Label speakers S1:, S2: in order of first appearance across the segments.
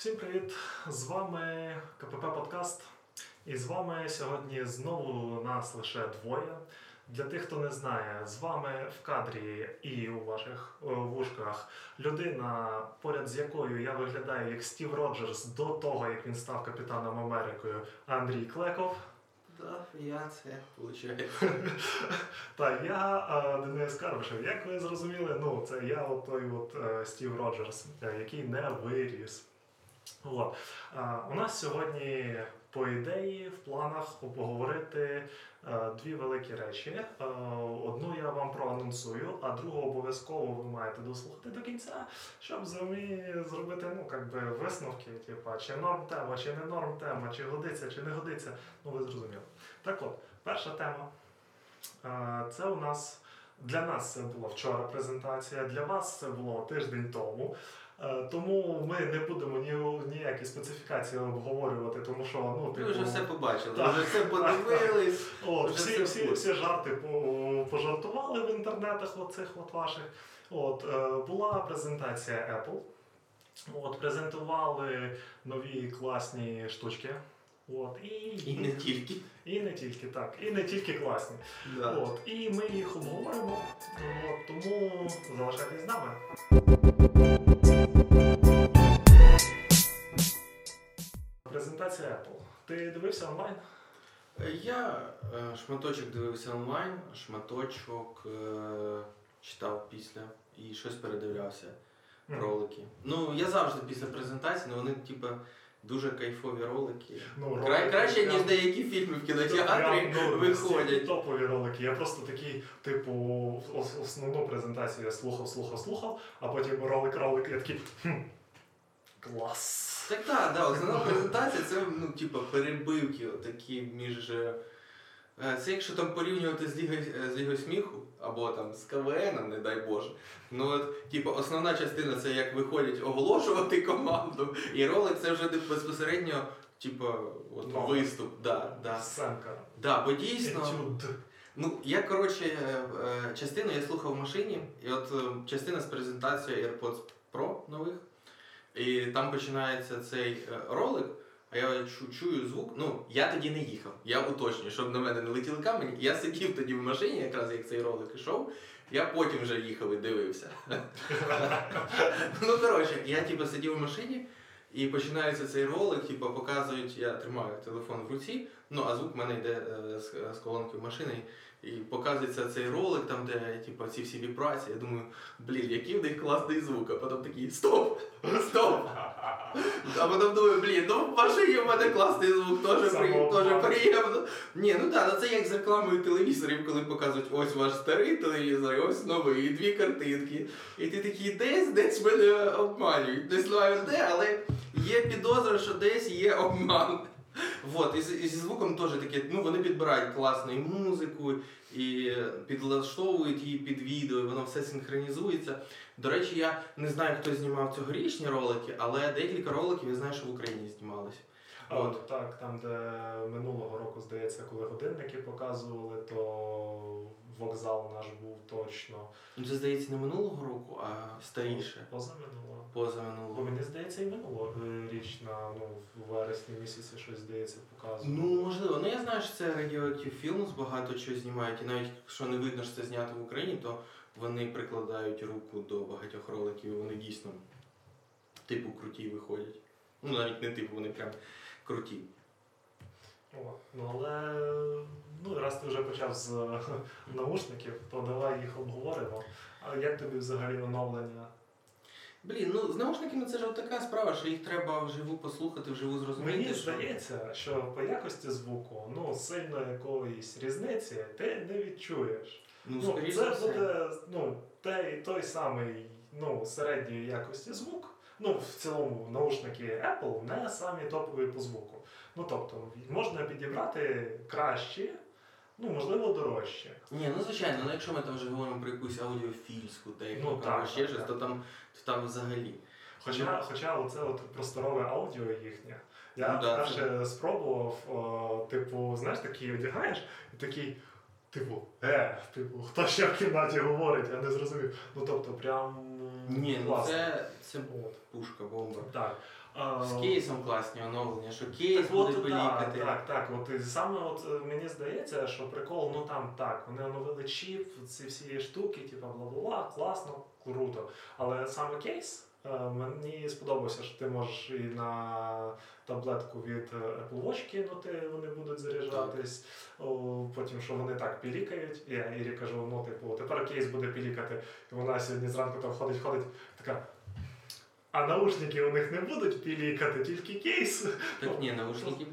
S1: Всім привіт! З вами КПП Подкаст. І з вами сьогодні знову нас лише двоє. Для тих, хто не знає, з вами в кадрі і у ваших е, вушках людина, поряд з якою я виглядаю як Стів Роджерс до того, як він став капітаном Америкою, Андрій Клеков.
S2: Да, я це виходить.
S1: Та я е, Денис Карбишев. Як ви зрозуміли, ну це я той от е, Стів Роджерс, який не виріс. От. Е, у нас сьогодні, по ідеї, в планах поговорити е, дві великі речі. Е, одну я вам проанонсую, а другу обов'язково ви маєте дослухати до кінця, щоб зробити ну, как би, висновки, типа, чи норм тема, чи не норм тема, чи годиться, чи не годиться. Ну ви зрозуміли. Так от, перша тема. Це у нас для нас це була вчора презентація, для вас це було тиждень тому. Е, Тому ми не будемо ні, ніякі специфікації обговорювати, тому що ну, типу,
S2: вже все побачили,
S1: Так.
S2: вже все подивились.
S1: От,
S2: Вже
S1: всі, всі, всі жарти по- пожартували в інтернетах оцих от ваших. От, е, була презентація Apple. От, презентували нові класні штучки. От, і,
S2: І не тільки.
S1: і не тільки так, і не тільки класні.
S2: Да.
S1: От, і ми їх обговоримо. От, тому залишайтесь з нами. Ти дивився онлайн?
S2: Я е, шматочок дивився онлайн, шматочок е, читав після і щось передивлявся. Ролики. Ну, я завжди після презентації, ну вони, типу, дуже кайфові ролики.
S1: Ну,
S2: Кра-
S1: ролики
S2: краще,
S1: прям-
S2: ніж деякі фільми в кінотеатрі
S1: ну,
S2: виходять.
S1: топові ролики. Я просто такий, типу, основну презентацію я слухав, слухав, слухав, а потім ролик, ролик, я такий. Хм, клас.
S2: Так так, да, основна презентація це ну, типу, перебивки такі між. е, Це якщо там порівнювати з Лігою, з Лігою сміху, або там з КВН, не дай Боже. Ну от, типу, основна частина це як виходять оголошувати команду, і ролик це вже безпосередньо, типу, от,
S1: Ну.
S2: виступ. Да, да.
S1: Сценка.
S2: Да, бо дійсно.
S1: Етюд.
S2: Ну, я коротше, е, е, частину я слухав в машині, і от е, частина з презентацією AirPods Pro нових. І там починається цей е, ролик, а я чу- чую звук. Ну, я тоді не їхав. Я уточнюю, щоб на мене не летіли камені. Я сидів тоді в машині, якраз як цей ролик ішов. Я потім вже їхав і дивився. ну, коротше, я типу сидів в машині. І починається цей ролик, типу, показують, я тримаю телефон в руці, ну а звук в мене йде е, з, з колонки машини. І показується цей ролик, там, де типу, ці всі вібрації. Я думаю, блін, який в них класний звук, а потім такий стоп! Стоп! А потім думаю, блін, ну в машині в мене класний звук, теж, при, теж приємно. Ні, ну так, ну це як з рекламою телевізорів, коли показують ось ваш старий телевізор, і ось новий, і дві картинки. І ти такий десь, десь мене обманюють. Не знаю де, але є підозра, що десь є обман. Вот, і, зі звуком теж таке, ну вони підбирають класну і музику, і підлаштовують її під відео, і воно все синхронізується. До речі, я не знаю, хто знімав цьогорічні ролики, але декілька роликів я знаю, що в Україні знімалися.
S1: А от так, там, де минулого року, здається, коли годинники показували, то вокзал наш був точно
S2: Ну це здається не минулого року, а старіше.
S1: позаминулого.
S2: Поза
S1: Бо мені здається, і минулого річ на ну, в вересні місяці щось здається показувало.
S2: Ну, можливо. Ну я знаю, що це Radioactive Films, багато чого знімають, і навіть якщо не видно, що це знято в Україні, то вони прикладають руку до багатьох роликів, і вони дійсно типу круті виходять. Ну навіть не типу, вони прям круті.
S1: О, ну але ну, раз ти вже почав з е, наушників, то давай їх обговоримо. А як тобі взагалі оновлення?
S2: Блін, ну з наушниками це ж така справа, що їх треба вживу послухати, вживу зрозуміти.
S1: Мені
S2: що-
S1: здається, що по якості звуку ну, сильно якоїсь різниці ти не відчуєш.
S2: Ну,
S1: Ну, це
S2: все.
S1: буде ну, той, той самий ну, середньої якості звук. Ну, в цілому наушники Apple не самі топові по звуку. Ну тобто можна підібрати кращі, ну можливо, дорожчі.
S2: Ні, ну звичайно, ну якщо ми там вже говоримо про якусь аудіофільську техніку
S1: Ну, так,
S2: ще
S1: так,
S2: щось,
S1: так.
S2: то там, то там взагалі.
S1: Хоча, хоча оце от просторове аудіо їхнє. Я
S2: Ну, да,
S1: перше спробував, о, типу, знаєш, такий одягаєш, і такий, типу, е, типу, хто ще в кімнаті говорить, я не зрозумів. Ну тобто, прям
S2: Ні, ну це, це пушка, бомба.
S1: Так.
S2: З кейсом класні оновлення, що кейс
S1: Так,
S2: буде
S1: от,
S2: пилікати.
S1: так, так. От і саме от е, мені здається, що прикол, ну там так, вони оновили чіп, ці всі штуки, типу бла-бла-бла, класно, круто. Але саме кейс е, мені сподобався, що ти можеш і на таблетку від е, Apple Watch кинути, вони будуть заряджатись. Потім, що вони так пілікають. Я Ірі кажу, ну типу, тепер кейс буде пілікати. І вона сьогодні зранку там ходить, ходить, така. А наушники у них не будуть пілікати, тільки кейс.
S2: Так ні, наушники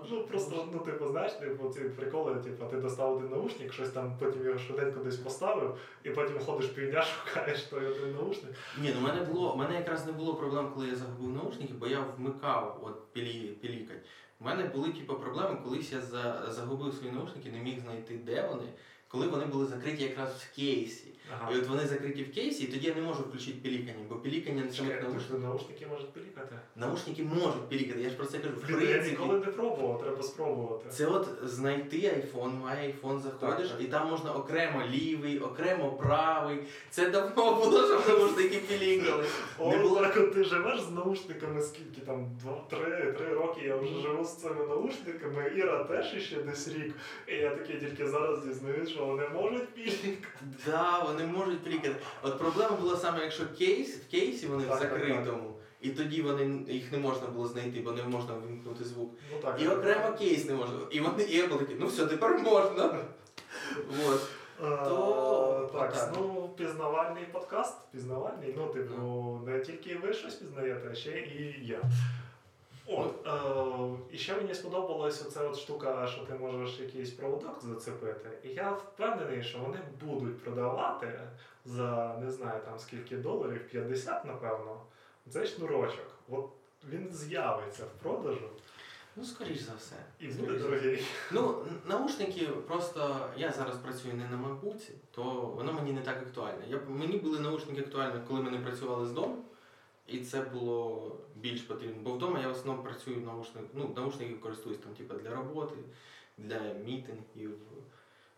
S2: теж.
S1: Ну просто, ну типу, знаєш, типу, ці приколи, типу, ти достав один наушник, щось там, потім його швиденько десь поставив, і потім ходиш півдня, шукаєш той один наушник.
S2: Ні, ну мене було, мене якраз не було проблем, коли я загубив наушники, бо я вмикав от пілі, пілікать. У мене були типу, проблеми, колись я за, загубив свої наушники, не міг знайти, де вони, коли вони були закриті якраз в кейсі.
S1: Ага.
S2: І от вони закриті в кейсі, і тоді я не можу включити пілікання, бо пілікання на самих
S1: Чекай, ти наушники можуть пілікати?
S2: Наушники можуть пілікати, я ж про це кажу. В
S1: Блін, я ніколи не пробував, треба спробувати.
S2: Це от знайти айфон, має айфон, заходиш,
S1: Так, так.
S2: і там можна окремо лівий, окремо правий. Це давно було, щоб наушники пілікали.
S1: О,
S2: не було-
S1: так от ти живеш з наушниками скільки там? Два-три три роки я вже живу з цими наушниками. Іра теж іще десь рік. І я такий тільки зараз дізнаюсь, що вони можуть пілікати.
S2: Да, вони можуть пілікати. От проблема була саме, якщо кейс, в кейсі вони
S1: Так,
S2: в
S1: так,
S2: закритому, і тоді вони їх не можна було знайти, бо не можна вимкнути звук.
S1: Ну так.
S2: І окремо кейс не можна. І вони і Apple такі, ну все, тепер можна. Вот. То-
S1: так,
S2: отак.
S1: ну пізнавальний подкаст, пізнавальний, ну, типу, не тільки ви щось пізнаєте, а ще і я. От, е, і ще мені сподобалась оця от штука, що ти можеш якийсь проводок зацепити. І я впевнений, що вони будуть продавати за не знаю там скільки доларів, 50, напевно, цей шнурочок. От він з'явиться в продажу
S2: Ну, скоріш за все.
S1: і буде дорогий.
S2: Ну, наушники просто я зараз працюю не на макбуці, то воно мені не так актуальне. Я, мені були наушники актуальні, коли ми не працювали з дому, і це було більш потрібно. Бо вдома я в основному працюю наушник, ну, наушники користуюсь там, типу, для роботи, для мітингів.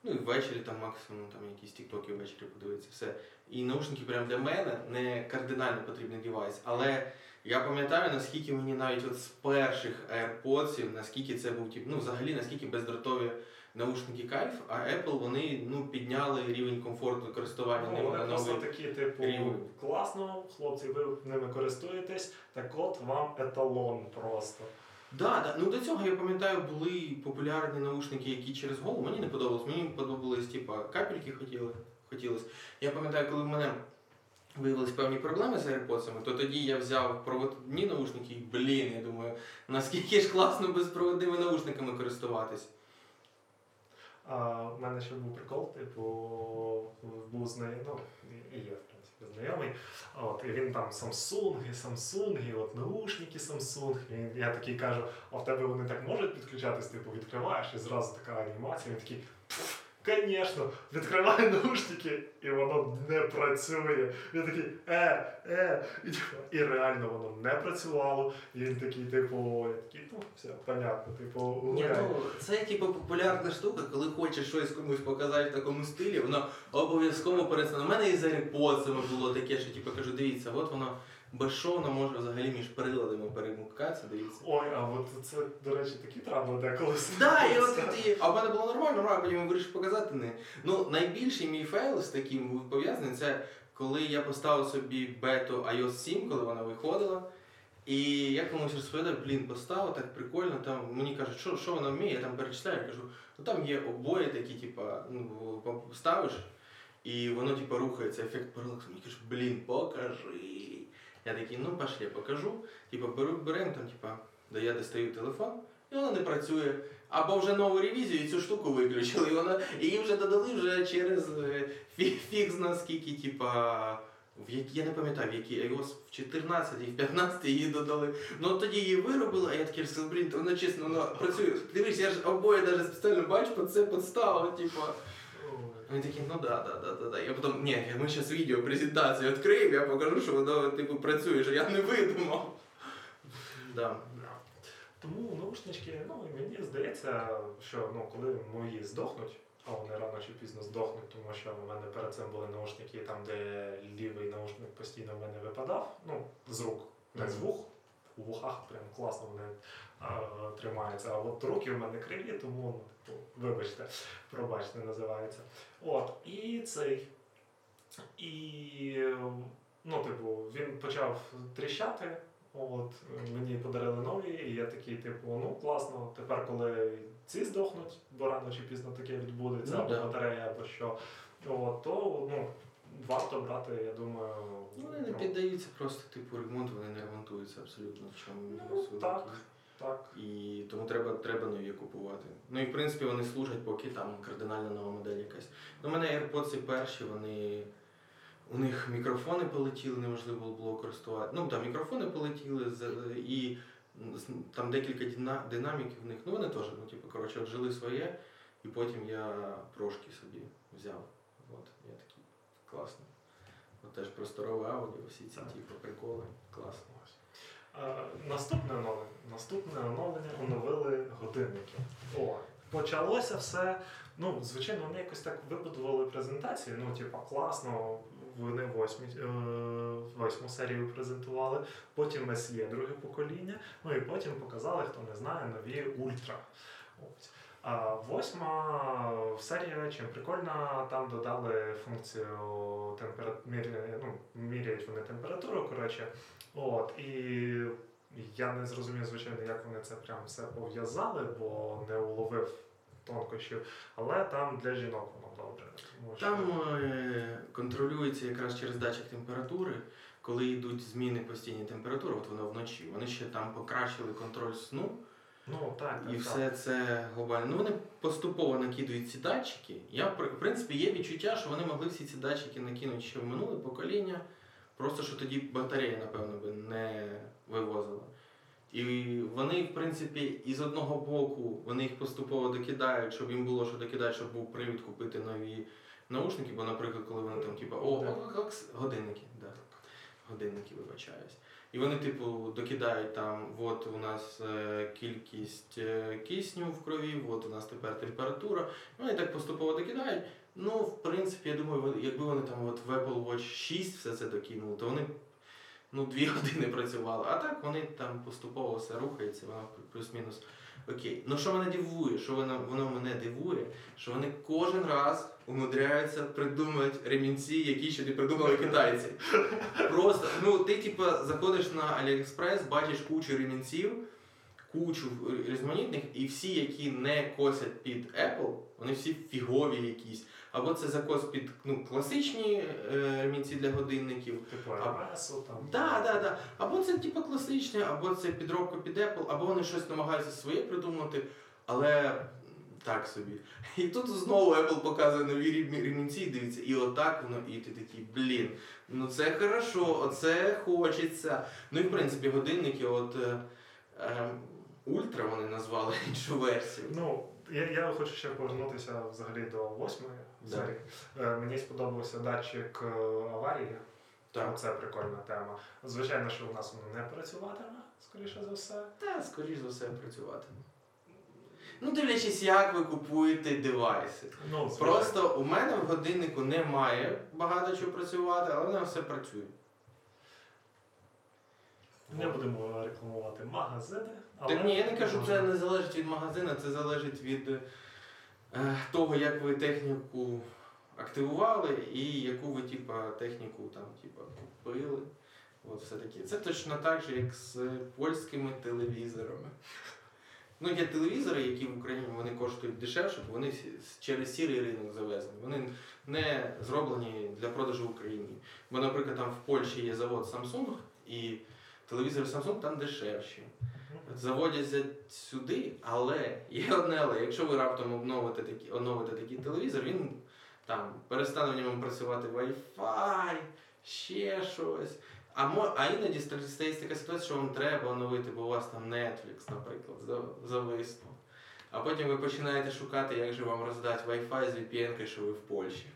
S2: Ну і ввечері там максимум там якісь тіктоки ввечері подивитися, все. І наушники прям для мене не кардинально потрібний девайс. Але я пам'ятаю, наскільки мені навіть от з перших AirPods, наскільки це був тип, ну взагалі наскільки бездротові наушники кайф, а Apple вони ну підняли рівень комфорту користування
S1: Ну,
S2: ними
S1: вони
S2: на
S1: просто такі, типу,
S2: рівень.
S1: класно, хлопці, ви ними користуєтесь, так от вам еталон просто.
S2: Да, да. Ну до цього я пам'ятаю, були популярні наушники, які через голову мені не подобалось. Мені подобались, типа, капельки хотіли, хотілось. Я пам'ятаю, коли в мене виявились певні проблеми з AirPods, то тоді я взяв проводні наушники і, блін, я думаю, наскільки ж класно безпроводними наушниками користуватись.
S1: А в мене ще був прикол, типу, був знайомий, ну, і є, в принципі, знайомий. От, і він там Samsung, і Samsung, і от наушники Samsung. І я такий кажу, а в тебе вони так можуть підключатись, типу, відкриваєш і зразу така анімація, він такий. «Пф, Звісно, відкриваю наушники, і воно не працює. Він такий е, е. І, типу, і реально воно не працювало. І він такий, типу, я такий, ну, все, понятно, типу,
S2: Ні, ну, це типу популярна штука, коли хочеш щось комусь показати в такому стилі, воно обов'язково перестане. У мене і з AirPods було таке, що типу кажу, дивіться, от воно безшовно може взагалі між приладами перемикатися, дивіться.
S1: Ой, а от це, до речі, такі трабли деколи.
S2: Да, і от а в мене було нормально, а потім я вирішив показати не. Ну, найбільший мій фейл з таким був пов'язаний, це коли я поставив собі бету iOS 7, коли вона виходила. І я комусь розповідаю, блін, поставив, так прикольно, там мені кажуть, що, що вона вміє, я там перечисляю, я кажу, ну там є обоє такі, типа, ну, ставиш, і воно типа рухається, ефект паралаксу. Мені кажуть, блін, покажи. Я такий, ну пошли, покажу. Типа, беру, беремо там, типа, да я достаю телефон, і воно не працює. Або вже нову ревізію і цю штуку виключили, і вона її вже додали вже через е, фі- фікс наскільки, типа. В які, я не пам'ятаю, в які iOS в 14 і в 15 її додали. Ну тоді її виробили, а я такий блін, то воно чесно, воно працює. Дивись, я ж обоє навіть спеціально бачу, це підставив, типа.
S1: Ой.
S2: Він ну да, да, да, да, да. Я потім, ні, ми зараз відео презентацію відкриємо, я покажу, що воно типу працює, що я не видумав. Да.
S1: Тому наушнички, ну і мені здається, що ну, коли мої здохнуть, а вони рано чи пізно здохнуть, тому що в мене перед цим були наушники, там, де лівий наушник постійно в мене випадав, ну, з рук, не з вух, у вухах прям класно вони тримаються. А от руки в мене криві, тому ну, типу, вибачте, пробачте, називається. От, і цей. І ну, типу, він почав тріщати. От, мені подарили нові, і я такий, типу, ну класно, тепер, коли ці здохнуть, бо рано чи пізно таке відбудеться,
S2: Ну,
S1: або
S2: да.
S1: батарея, або що, от, то ну, варто брати, я думаю.
S2: Ну, Вони не піддаються просто типу ремонту, вони не ремонтуються абсолютно в чому
S1: Ну, так. Так.
S2: І тому треба, треба нові купувати. Ну і в принципі вони служать, поки там кардинально нова модель якась. Ну, у мене AirPods перші, вони. У них мікрофони полетіли, неможливо було користувати. Ну так, мікрофони полетіли і там декілька динаміків в них. Ну вони теж, ну, типу, коротше, от жили своє, і потім я прошки собі взяв. От, я такий класний. От теж просторове аудіо, всі ці типу, приколи. Класно.
S1: Е, наступне оновлення. Наступне оновлення оновили годинники. О, почалося все. Ну, звичайно, вони якось так вибудували презентацію. Ну, типа, класно, вони восьмі, е, восьму серію презентували, потім SE друге покоління, ну і потім показали, хто не знає, нові ультра. Ось. Восьма серія чим прикольна, там додали функцію темпера... міря... ну, міряють вони температуру, коротше. От, і я не зрозумів, звичайно, як вони це прям все пов'язали, бо не уловив тонкощів. Але там для жінок воно добре. Тому що...
S2: Там е, контролюється якраз через датчик температури, коли йдуть зміни постійні температури, от воно вночі. Вони ще там покращили контроль сну
S1: Ну, так, так,
S2: і
S1: так.
S2: все це глобально. Ну вони поступово накидують ці датчики. Я в принципі є відчуття, що вони могли всі ці датчики накинути ще в минуле покоління. Просто що тоді батарея, напевно, би не вивозила. І вони, в принципі, із одного боку вони їх поступово докидають, щоб їм було що докидати, щоб був привід купити нові наушники. Бо, наприклад, коли вони там, типу, о, годинники, да. годинники, вибачаюсь. І вони, типу, докидають там, от у нас е, кількість е, кисню в крові, от у нас тепер температура. Вони так поступово докидають. Ну, в принципі, я думаю, якби вони там от в Apple Watch 6 все це докинули, то вони ну, дві години працювали. А так вони там поступово все рухається, воно плюс-мінус окей. Ну що мене дивує, що воно, воно мене дивує, що вони кожен раз умудряються придумати ремінці, які ще не придумали китайці. Просто, ну ти типа заходиш на AliExpress, бачиш кучу ремінців, кучу різноманітних, і всі, які не косять під Apple, вони всі фігові якісь. Або це закос під ну, класичні е, ремінці для годинників,
S1: Типу
S2: А-
S1: там.
S2: Да, да, да. Або це типу класичне, або це підробка під Apple, або вони щось намагаються своє придумати, але так собі. І тут знову Apple показує нові ремінці, дивиться, і отак воно, і ти такий, блін, ну це хорошо, оце хочеться. Ну і в принципі годинники, от е, е, Ультра вони назвали іншу версію.
S1: Ну, я, я хочу ще повернутися взагалі до восьмої
S2: Да.
S1: серії. Е, мені сподобався датчик е, аварії.
S2: Так.
S1: Це прикольна тема. Звичайно, що у нас воно не працюватиме, скоріше за все.
S2: Та, скоріш за все, працюватиме. Ну, дивлячись, як ви купуєте девайси.
S1: Ну.
S2: Просто у мене в годиннику немає багато чого працювати, але воно все працює.
S1: не будемо рекламувати магазини.
S2: Так ні, я не кажу, це не залежить від магазину, це залежить від е, того, як ви техніку активували і яку ви типа, техніку там, типа, купили. От все таке. Це точно так же, як з польськими телевізорами. Ну, є телевізори, які в Україні вони коштують дешевше, бо вони через сірий ринок завезені. Вони не зроблені для продажу в Україні. Бо, наприклад, там в Польщі є завод Samsung, і телевізори Samsung там дешевші. Заводяться сюди, але є одне але. Якщо ви раптом обновите такі, оновите такий телевізор, він там перестане в ньому працювати Wi-Fi, ще щось. А, мо, а іноді ста- стається така ситуація, що вам треба оновити, бо у вас там Netflix, наприклад, за- зависло. А потім ви починаєте шукати, як же вам роздати Wi-Fi з VPN, що ви в Польщі.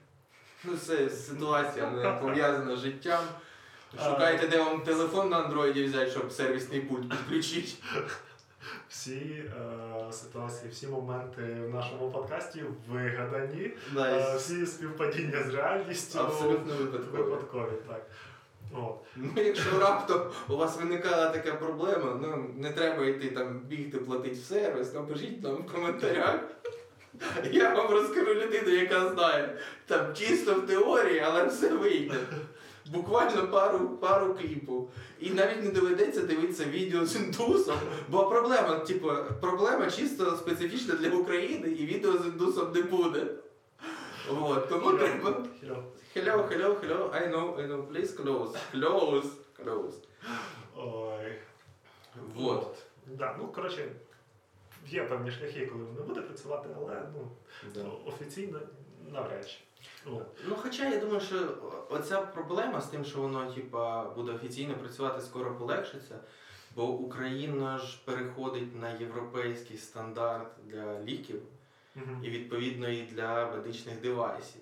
S2: Ну, це ситуація не пов'язана з життям. Шукайте, де вам телефон на андроїді взяти, щоб сервісний пульт підключити.
S1: Всі е, ситуації, всі моменти в нашому подкасті вигадані.
S2: Да,
S1: Е, всі співпадіння з реальністю
S2: Абсолютно випадково.
S1: випадкові. Так. От.
S2: Ну, якщо раптом у вас виникала така проблема, ну не треба йти там бігти, платити в сервіс, напишіть нам в коментарях. Я вам розкажу людину, яка знає. Там чисто в теорії, але все вийде. Буквально пару, пару кліпів. І навіть не доведеться дивитися відео з індусом, бо проблема, типу, проблема чисто специфічна для України, і відео з індусом не буде. От, тому треба.
S1: Хіро.
S2: Hello, hello, hello. I know, I know. Please close. Close. Close.
S1: Ой.
S2: Вот.
S1: Да, ну, коротше, є певні шляхи, коли воно буде працювати, але ну, офіційно навряд чи. От.
S2: Ну, хоча я думаю, що оця проблема з тим, що воно типа буде офіційно працювати, скоро полегшиться, бо Україна ж переходить на європейський стандарт для ліків і відповідно і для медичних девайсів.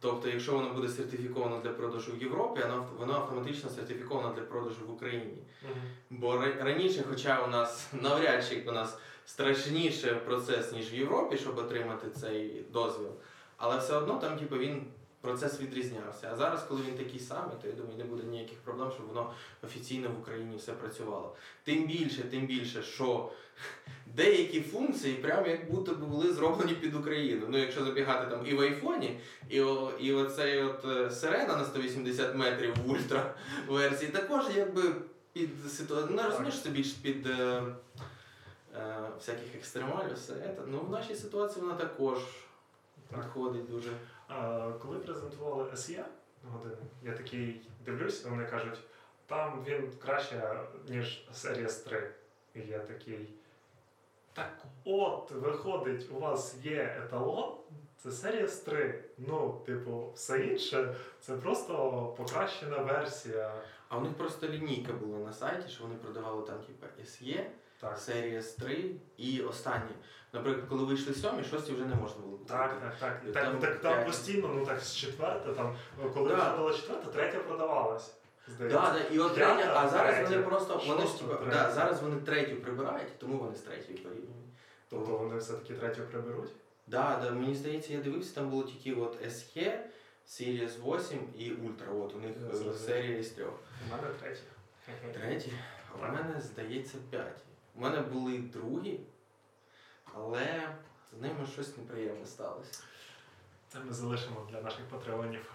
S2: Тобто, якщо воно буде сертифіковано для продажу в Європі, воно, воно автоматично сертифіковано для продажу в Україні.
S1: Мгм.
S2: Бо раніше, хоча у нас навряд чи у нас страшніше процес, ніж в Європі, щоб отримати цей дозвіл, але все одно там, типу, він процес відрізнявся. А зараз, коли він такий самий, то я думаю, не буде ніяких проблем, щоб воно офіційно в Україні все працювало. Тим більше, тим більше, що деякі функції прямо як будто б були зроблені під Україну. Ну, якщо забігати там і в айфоні, і, о, і оцей от е, сирена на 180 метрів в ультра версії, також якби під ситуацію. Не розумієш це більш під е, е, всяких екстремалів, все це. Ну, в нашій ситуації вона також
S1: Так.
S2: підходить дуже.
S1: А, коли презентували SE години, я такий дивлюсь, вони кажуть, там він краще, ніж Series 3. І я такий. Так от, виходить, у вас є еталон, це Series 3. Ну, типу, все інше це просто покращена версія.
S2: А у них просто лінійка була на сайті, що вони продавали там, типу, SE,
S1: Так,
S2: Series 3 і останні. Наприклад, коли вийшли сьомі, шості вже не можна було купити.
S1: так, так. так. І
S2: там
S1: так там постійно, ну так з четверта, там, коли
S2: Да.
S1: виходила четверта, третя продавалась. Здається.
S2: Да, да, і от третя, а зараз
S1: третя,
S2: вони просто вони ж типу, да, зараз вони третю прибирають, тому вони з третьою порівнюють.
S1: Тобто вони все-таки третю приберуть.
S2: Да, да, мені здається, я дивився, там було тільки от SE, Series 8 і Ultra. От у них е, серія з трьох.
S1: У мене третя.
S2: Треті, а в мене здається п'яті. У мене були другі, але з ними щось неприємне сталося.
S1: Це ми залишимо для наших патреонів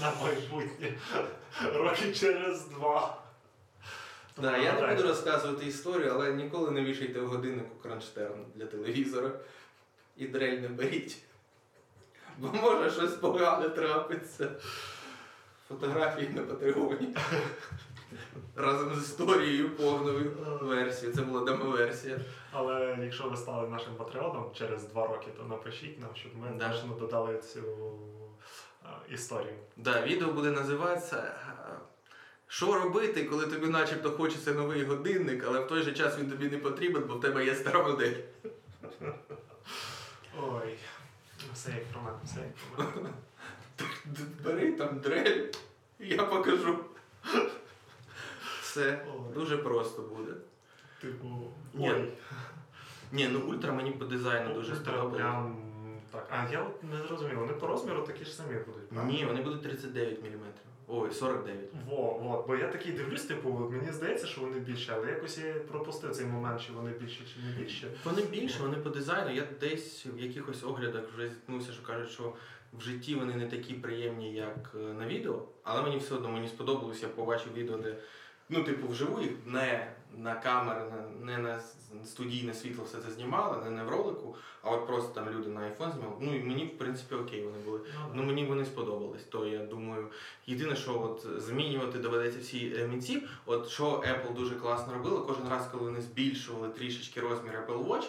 S1: на майбутнє. Роки через два.
S2: Да, я не буду розказувати історію, але ніколи не вішайте в годиннику кронштерн для телевізора і дрель не беріть. Бо може щось погане трапиться. Фотографії на Патреоні. Разом з історією повною версією. Це була демо-версія.
S1: Але якщо ви стали нашим патреоном через два роки, то напишіть нам, щоб ми
S2: Да.
S1: додали цю історію.
S2: Да, відео буде називатися е, Що робити, коли тобі начебто хочеться новий годинник, але в той же час він тобі не потрібен, бо в тебе є стара модель.
S1: Ой, все як про мене, все як про мене.
S2: Бери там дрель, я покажу. Все
S1: Ой.
S2: дуже просто буде.
S1: Типу,
S2: Ні,
S1: ой,
S2: Ні, ну ультра мені по дизайну дуже
S1: ультра прям так. А я от не зрозумів, вони по розміру такі ж самі будуть. правда?
S2: Ні, вони будуть 39 мм. Ой, 49.
S1: Во, во, бо я такий дивлюсь, типу, мені здається, що вони більші, але якось я пропустив цей момент, чи вони більші, чи не більші.
S2: Вони більше, вони по дизайну. Я десь в якихось оглядах вже зіткнувся, що кажуть, що в житті вони не такі приємні, як е, на відео, але мені все одно мені сподобалось, я побачив відео, де, ну, типу, вживу їх не на камери, не, на студійне світло все це знімали, не, не в ролику, а от просто там люди на iPhone знімали. Ну і мені, в принципі, окей вони були. Ну мені вони сподобались. То я думаю, єдине, що от змінювати доведеться всі ремінці. От що Apple дуже класно робило, кожен раз, коли вони збільшували трішечки розмір Apple Watch,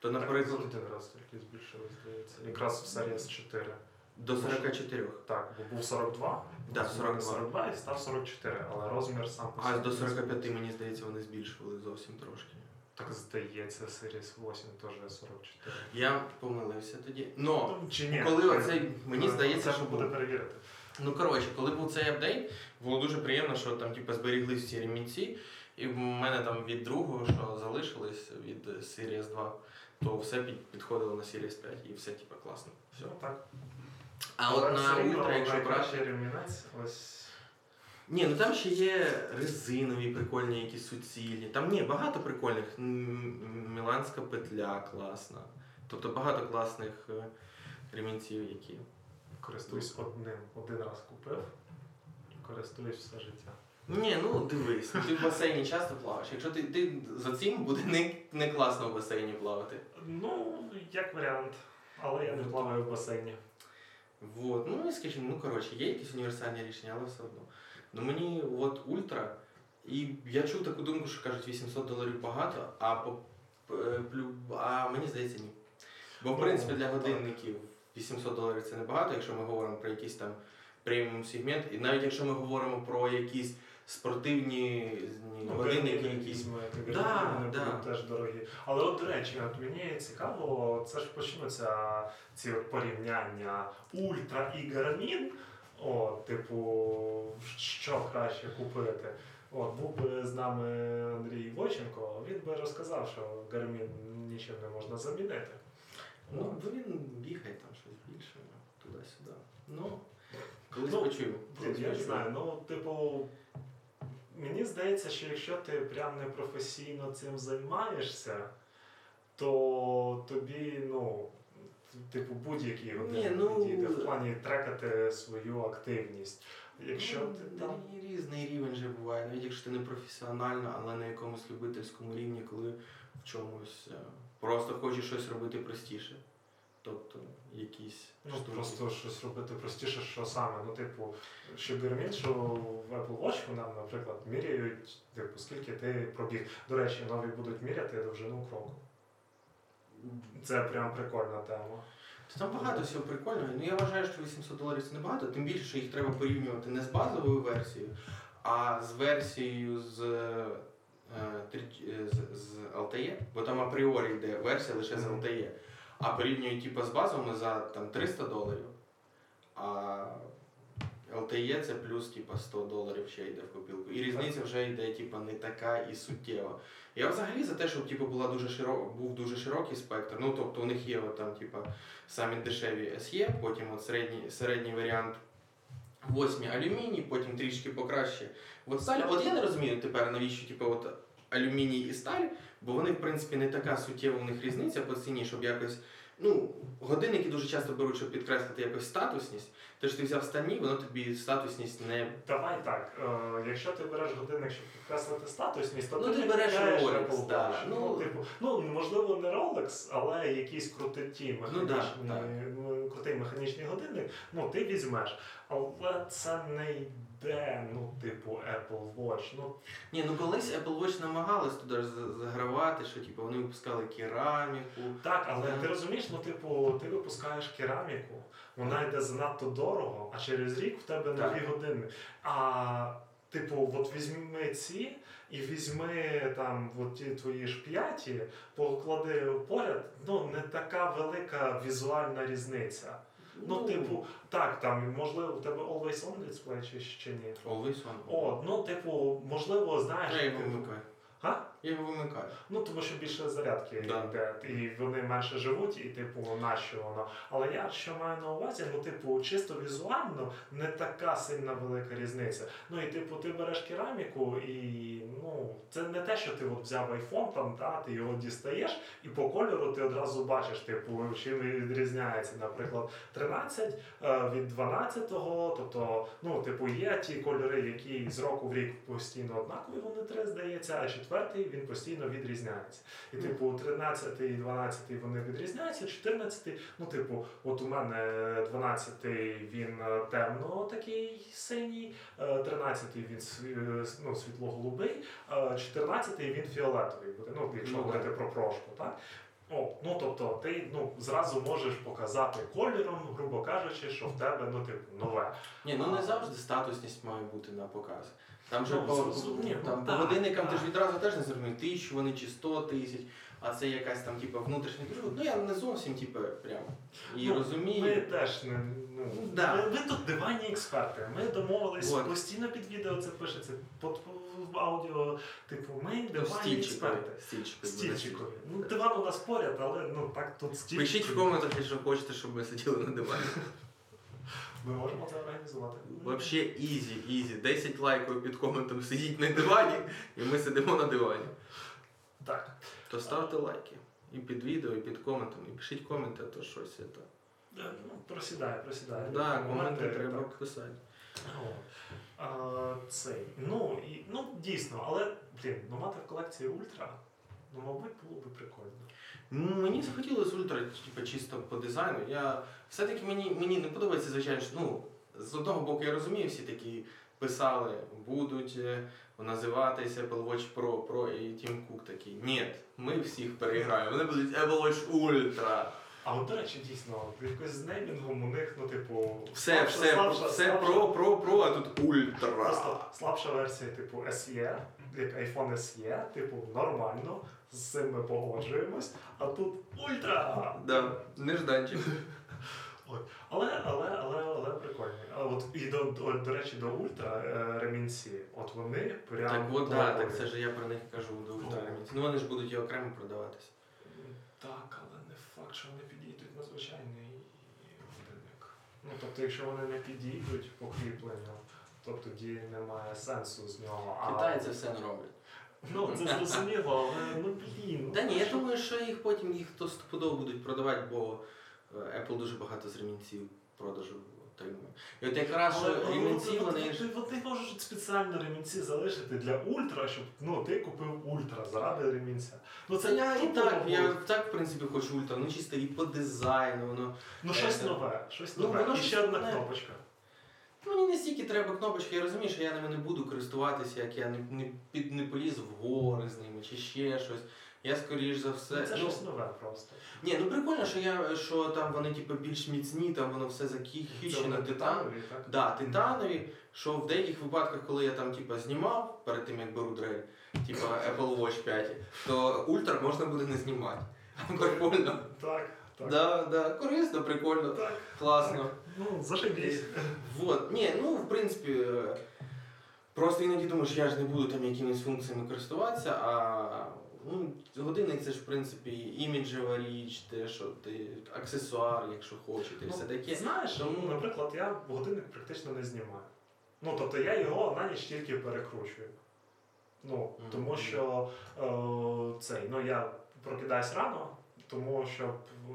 S2: то, наприклад,
S1: Так, один раз тільки збільшили, здається. Якраз в Series 4.
S2: До 44.
S1: Так, бо був 42.
S2: Да, 42.
S1: 42 і став 44, але розмір сам по
S2: А
S1: собі
S2: до 45, мені здається, вони збільшували зовсім трошки.
S1: Так здається, Series 8 теж 44.
S2: Я помилився тоді. Но
S1: Ну, чи ні?
S2: коли оцей, мені
S1: Е,
S2: здається, що
S1: буде
S2: був.
S1: перевірити.
S2: Ну коротше, коли був цей апдейт, було дуже приємно, що там типу, зберіглись ці ремінці. І в мене там від другого, що залишилось від Series 2, то все підходило на Series 5 і все типу, класно. Все.
S1: Ну, так.
S2: А от на Ultra, якщо брати,
S1: ось
S2: Ні, ну там ще є резинові прикольні якісь суцільні. Там ні, багато прикольних. Міланська петля класна. Тобто багато класних е, ремінців, які.
S1: Користуюсь одним. Один раз купив і користуюсь все життя.
S2: Ні, ну дивись, ти в басейні часто плаваєш. Якщо ти, ти за цим буде не, не класно в басейні плавати.
S1: Ну, як варіант. Але я не плаваю в басейні.
S2: Вот. Ну і скажімо, ну коротше, є якісь універсальні рішення, але все одно. Ну мені от ультра, і я чув таку думку, що кажуть 800 доларів багато, а по плю- а мені здається ні. Бо в
S1: Ну,
S2: принципі для годинників 800 доларів це небагато, якщо ми говоримо про якийсь там преміум сегмент, і навіть якщо ми говоримо про якісь спортивні
S1: Ну,
S2: годинники, якісь.
S1: візьму,
S2: Да,
S1: вони
S2: да.
S1: будуть теж дорогі. Але от, до речі, от мені цікаво, це ж почнуться ці от порівняння ультра і гармін. О, типу, що краще купити. От, був би з нами Андрій Войченко, він би розказав, що гармін нічим не можна замінити.
S2: Ну, бо він бігає там щось більше, туди-сюди. Ну, колись
S1: Ну,
S2: почую.
S1: Я не знаю, ну, типу, мені здається, що якщо ти прям не професійно цим займаєшся, то тобі, ну, типу, будь-який годинник
S2: Ні, ну,
S1: підійде в плані трекати свою активність. Якщо
S2: Ну,
S1: ти там.
S2: Різний рівень же буває, навіть якщо ти не професіонально, але на якомусь любительському рівні, коли в чомусь е, просто хочеш щось робити простіше. Тобто якісь
S1: Ну,
S2: штуки.
S1: просто щось робити простіше, що саме. Ну, типу, що Garmin, що в Apple Watch нам, наприклад, міряють, типу, скільки ти пробіг. До речі, нові будуть міряти довжину кроку. Це прям прикольна тема.
S2: Та Там багато всього прикольного. Ну я вважаю, що 800 доларів це небагато, тим більше, що їх треба порівнювати не з базовою версією, а з версією з, е, е, з, з LTE, бо там апріорі йде версія лише з. LTE. А порівнюють типу, з базовими за там, 300 доларів. А LTE це плюс типу, 100 доларів ще йде в копілку. І різниця вже йде типу, не така і суттєва. Я взагалі за те, щоб типу, була дуже широ... був дуже широкий спектр. Ну, тобто у них є от, там, типу, самі дешеві SE, потім от середній, середній варіант 8 алюміній, потім трішки покраще. От сталь, от я не розумію тепер, навіщо типу, от алюміній і сталь, бо вони, в принципі, не така суттєва у них різниця по ціні, щоб якось. Ну, годинники дуже часто беруть, щоб підкреслити якось статусність. Те, що ти взяв стальні, воно тобі статусність не.
S1: Давай так, е, якщо ти береш годинник, щоб підкреслити статусність, то
S2: Ну, ти
S1: не
S2: береш Rolex, да. Ну,
S1: Ну, типу, ну, можливо, не Rolex, але якийсь крутий
S2: Ну, да,
S1: крутий механічний годинник, ну, ти візьмеш. Але це не йде, ну, типу, Apple Watch. Ну,
S2: Ні, ну колись Apple Watch намагались туди загравати, що типу, вони випускали кераміку.
S1: так, але
S2: Мгм.
S1: ти розумієш, ну, типу, ти випускаєш кераміку, вона йде занадто дорого, а через рік в тебе нові години. А, типу, от візьми ці і візьми там от ті твої ж п'яті, поклади поряд, ну не така велика візуальна різниця. Ну, типу, так, там, можливо, в тебе always on display чи ще ні.
S2: Always on.
S1: О, ну, типу, можливо, знаєш.
S2: Я його вмикаю.
S1: Га?
S2: Я його вимикаю.
S1: Ну, тому що більше зарядки
S2: Да.
S1: йде, і вони менше живуть, і типу, нащо воно. Але я що маю на увазі, ну, типу, чисто візуально не така сильна велика різниця. Ну і типу, ти береш кераміку, і ну, це не те, що ти от взяв айфон, там, та, ти його дістаєш, і по кольору ти одразу бачиш, типу, чим відрізняється, наприклад, 13 е, від 12-го, тобто, ну, типу, є ті кольори, які з року в рік постійно однакові, вони три здається, а четвертий він постійно відрізняється. І, типу, 13 і 12 вони відрізняються, 14, ну, типу, от у мене 12 він е, темно такий синій, е, 13 він е, ну, світло-голубий, е, 14 він фіолетовий буде, ну, якщо
S2: Ну,
S1: говорити про прошку, так? О, ну тобто ти ну, зразу можеш показати кольором, грубо кажучи, що в тебе ну, типу, нове.
S2: Ні, ну не завжди статусність має бути на показ. Там же
S1: Ну,
S2: по,
S1: зрозуміло,
S2: там, по годинникам ти ж відразу теж не зрозумієш, тисячу вони чи 100 тисяч, а це якась там типу, внутрішня дружба. Ну я не зовсім типу, прям і
S1: Ну,
S2: розумію.
S1: Ми теж не ну,
S2: Ну, да.
S1: ми, ми тут диванні експерти. Ми домовились
S2: Вот.
S1: постійно під відео це пишеться, під в аудіо, типу, ми
S2: Ну,
S1: диванні експерти.
S2: Стільчикові.
S1: Стільчикові. Ну, диван у нас поряд, але ну так тут стільчикові.
S2: Пишіть в коментах, якщо хочете, щоб ми сиділи на дивані.
S1: Ми можемо це організувати.
S2: Вообще easy, easy. 10 лайків під коментом сидіть на дивані, і ми сидимо на дивані.
S1: Так.
S2: То ставте лайки. І під відео, і під коментом, і пишіть коменти, а то щось це.
S1: Е, Ну, просідає, просідає.
S2: Да, коменти
S1: так.
S2: треба писати.
S1: О. А, цей. Ну, і, ну, дійсно, але, блін, ну мати в колекції ультра, ну, мабуть, було би прикольно.
S2: Ну, Мені захотілося ультра, типу, чисто по дизайну. Я все-таки мені, мені не подобається, звичайно, що ну, з одного боку, я розумію, всі такі писали, будуть е, називатися Apple Watch Pro, Pro і Тім Кук такий. Ні, ми всіх переіграємо. Вони будуть Apple Watch Ultra.
S1: А от, до речі, дійсно, якось з неймінгом у них, ну, типу,
S2: Все,
S1: слабша-
S2: все,
S1: слабша-
S2: все
S1: слабша-
S2: про, про, про, а тут ультра.
S1: Просто слабша версія, типу, SE, як iPhone SE, типу, нормально, з цим ми погоджуємось, а тут ультра!
S2: Да, нежданчик.
S1: Але, але, але, але прикольні. А от і до, до, до речі, до ультра е, ремінці, от вони прям.
S2: Так от, да, так це ж я про них кажу до ультра. ремінці. Ну вони ж будуть і окремо продаватися.
S1: Так, але не факт, що вони підійдуть на звичайний годинник. Ну, тобто, якщо вони не підійдуть по кріпленню, то тоді немає сенсу з нього. А,
S2: Китайці це все не роблять.
S1: Ну, це зрозуміло, але ну блін.
S2: Та ні, я думаю, що їх потім їх то стопудово будуть продавати, бо е, Apple дуже багато з ремінців продажу І от якраз що ремінці вони
S1: от- Вони можуть спеціально ремінці залишити для ультра, щоб ну, ти купив ультра заради ремінця. Ну
S2: Це я і
S1: тупо,
S2: так, я так, в принципі, хочу ультра, ну чисто і по дизайну, воно.
S1: Ну щось
S2: Це-
S1: нове, щось
S2: Ну,
S1: нове.
S2: воно
S1: І
S2: щось
S1: ще одна
S2: нове.
S1: кнопочка.
S2: Ну, Мені не стільки треба кнопочки, я розумію, що я ними не буду користуватися, як я не, не, під, не поліз в гори з ними чи ще щось. Я скоріш за все.
S1: Ну, це
S2: ну,
S1: щось нове просто.
S2: Ні, ну прикольно, що я що там вони типу більш міцні, там воно все
S1: Це
S2: закіхічено,
S1: титанові, так?
S2: Да, титанові, що в деяких випадках, коли я там типу, знімав перед тим, як беру дрель, типу Apple Watch 5, то ультра можна буде не знімати. Прикольно.
S1: Так, так.
S2: Да, да, корисно, прикольно,
S1: Так.
S2: класно.
S1: Ну, зашибісь.
S2: Вот. Ні, ну в принципі. Просто іноді думаєш, я ж не буду там якимись функціями користуватися, а ну, годинник це ж в принципі іміджева річ, те, що ти аксесуар, якщо хочете, і все таке.
S1: Знаєш,
S2: Тому-
S1: ну, наприклад, я годинник практично не знімаю. Ну, тобто я його на ніч тільки перекручую. Ну, тому що е, цей, ну я прокидаюсь рано, тому щоб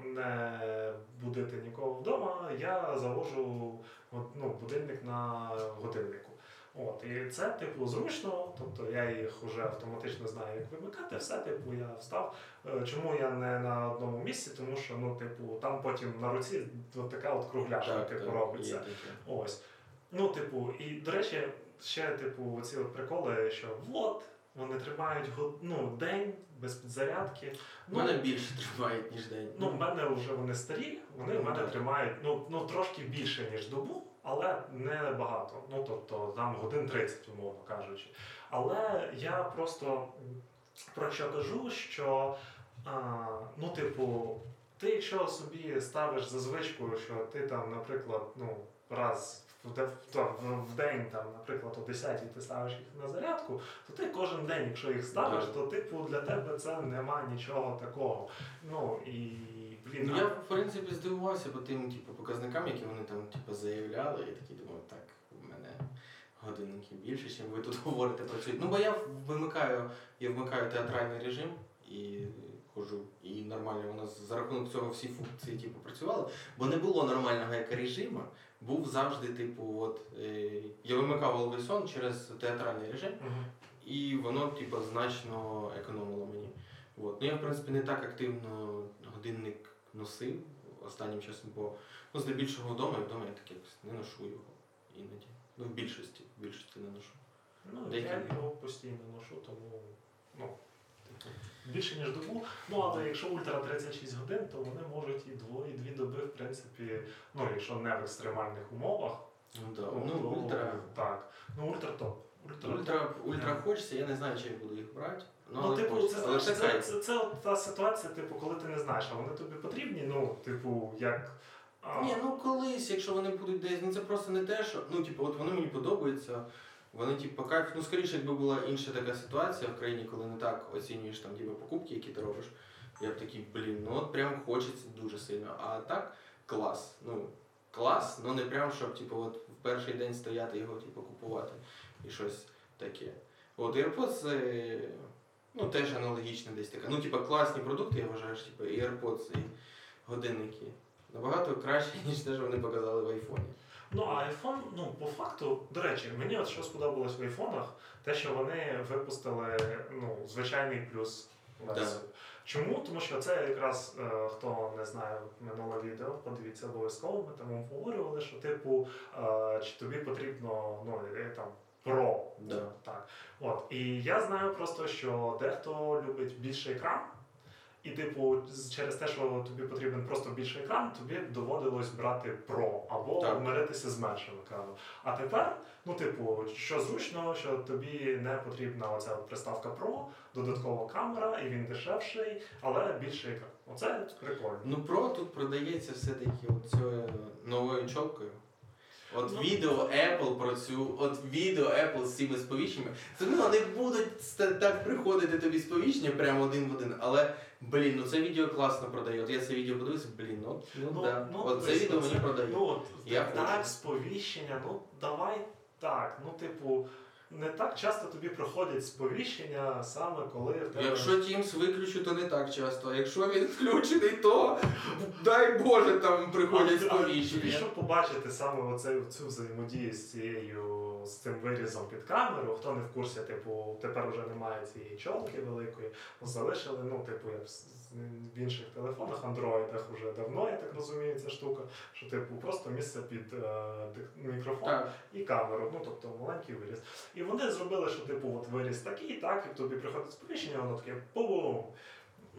S1: не будити нікого вдома, я завожу ну, будильник на годиннику. От, і це, типу, зручно, тобто я їх вже автоматично знаю, як вимикати, все, типу, я встав. Е, Чому я не на одному місці? Тому що, ну, типу, там потім на руці от така от кругляшка, типу,
S2: є
S1: робиться.
S2: таке.
S1: Ось. Ну, типу, і до речі, ще, типу, ці от приколи, що от, вони тримають ну, день без підзарядки.
S2: У мене більше тривають, ніж день.
S1: Ну, в мене вже вони старі, вони
S2: Ну,
S1: в мене
S2: так.
S1: тримають ну, ну, трошки більше, ніж добу, але не багато. Ну, тобто там годин 30, умовно кажучи. Але я просто про що кажу, що а, ну, типу, ти якщо собі ставиш за звичку, що ти там, наприклад, ну, раз в день, там, наприклад, о 10 ти ставиш їх на зарядку, то ти кожен день, якщо їх ставиш, то типу для тебе це нема нічого такого. Ну і блін,
S2: Ну, я в принципі здивувався по тим типу, показникам, які вони там типу, заявляли. Я такий думав, так, в мене годинники більше, ніж ви тут говорите працюють. Ну, бо я вимикаю, я вмикаю театральний режим і хожу. І нормально воно за рахунок цього всі функції типу, працювали. Бо не було нормального як режиму. Був завжди, типу, от е, я вимикав головий через театральний режим.
S1: Мгм.
S2: І воно, типу, значно економило мені. От. Ну я, в принципі, не так активно годинник носив останнім часом, бо ну, здебільшого вдома, і вдома я так якось не ношу його іноді. Ну, в більшості, в більшості не ношу.
S1: Ну,
S2: Деякі-
S1: я його постійно ношу, тому ну, типу, більше ніж добу. Ну, але якщо ультра 36 годин, то вони можуть і двоє, і дві доби, в принципі, ну, якщо не в екстремальних умовах,
S2: Ну, да.
S1: то,
S2: ну
S1: то-
S2: ультра.
S1: так. Ну, ультра топ. Ультра,
S2: Ультра, ультра хочеться, я не знаю, чи я буду їх брати. Ну,
S1: Ну, типу, це,
S2: але це
S1: це, це, це от та ситуація, типу, коли ти не знаєш, а вони тобі потрібні, ну, типу, як. а,
S2: Ні, ну колись, якщо вони будуть десь, ну це просто не те, що. Ну, типу, от вони мені подобаються. Вони, типу, по кайфу. Ну, скоріше, якби була інша така ситуація в країні, коли не так оцінюєш там типу, покупки, які ти робиш. Я б такий, блін, ну от прям хочеться дуже сильно. А так клас. Ну, клас, але не прям, щоб типу, от в перший день стояти його типу, купувати і щось таке. От AirPods е, ну, теж аналогічно десь таке. Ну, типу, класні продукти, я вважаю, що типу, і AirPods, і годинники. Набагато краще, ніж те, що вони показали в айфоні.
S1: Ну, а iPhone, ну, по факту, до речі, мені от що сподобалось в айфонах, те, що вони випустили ну, звичайний плюс версію. Чому? Тому що це якраз е, хто не знає минуле відео, подивіться обов'язково. Ми там обговорювали, що типу, е, чи тобі потрібно ну, е, там Pro.
S2: Да.
S1: Так. От. І я знаю просто, що дехто любить більший екран. І, типу, через те, що тобі потрібен просто більший екран, тобі доводилось брати Pro або
S2: Так.
S1: миритися з меншим екраном. А тепер, ну, типу, що зручно, що тобі не потрібна оця приставка Pro, додаткова камера, і він дешевший, але більший екран. Оце прикольно.
S2: Ну, Pro тут продається все-таки от цією новою чолкою. От відео Apple про цю, от відео Apple з цими сповіщеннями. Це ну, не будуть так приходити тобі сповіщення прямо один в один, але блін, ну це відео класно продає. От я це відео подивився, блін, ну, ну,
S1: Ну,
S2: да.
S1: ну,
S2: от це відео
S1: ну,
S2: мені продає.
S1: Ну, от
S2: Я
S1: так,
S2: хочу.
S1: сповіщення, ну давай так. Ну, типу, не так часто тобі приходять сповіщення саме коли в тебе.
S2: Якщо Teams виключу, то не так часто. А якщо він включений, то дай Боже там приходять сповіщення.
S1: щоб побачити саме оцей, цю взаємодію з цією з цим вирізом під камеру, хто не в курсі, типу, тепер вже немає цієї чолки великої, залишили, ну, типу, як в інших телефонах, андроїдах вже давно, я так розумію, ця штука, що типу просто місце під е, мікрофон
S2: Так.
S1: і камеру, ну тобто маленький виріз. І вони зробили, що типу от виріз такий, так, і тобі приходить сповіщення, воно таке бум.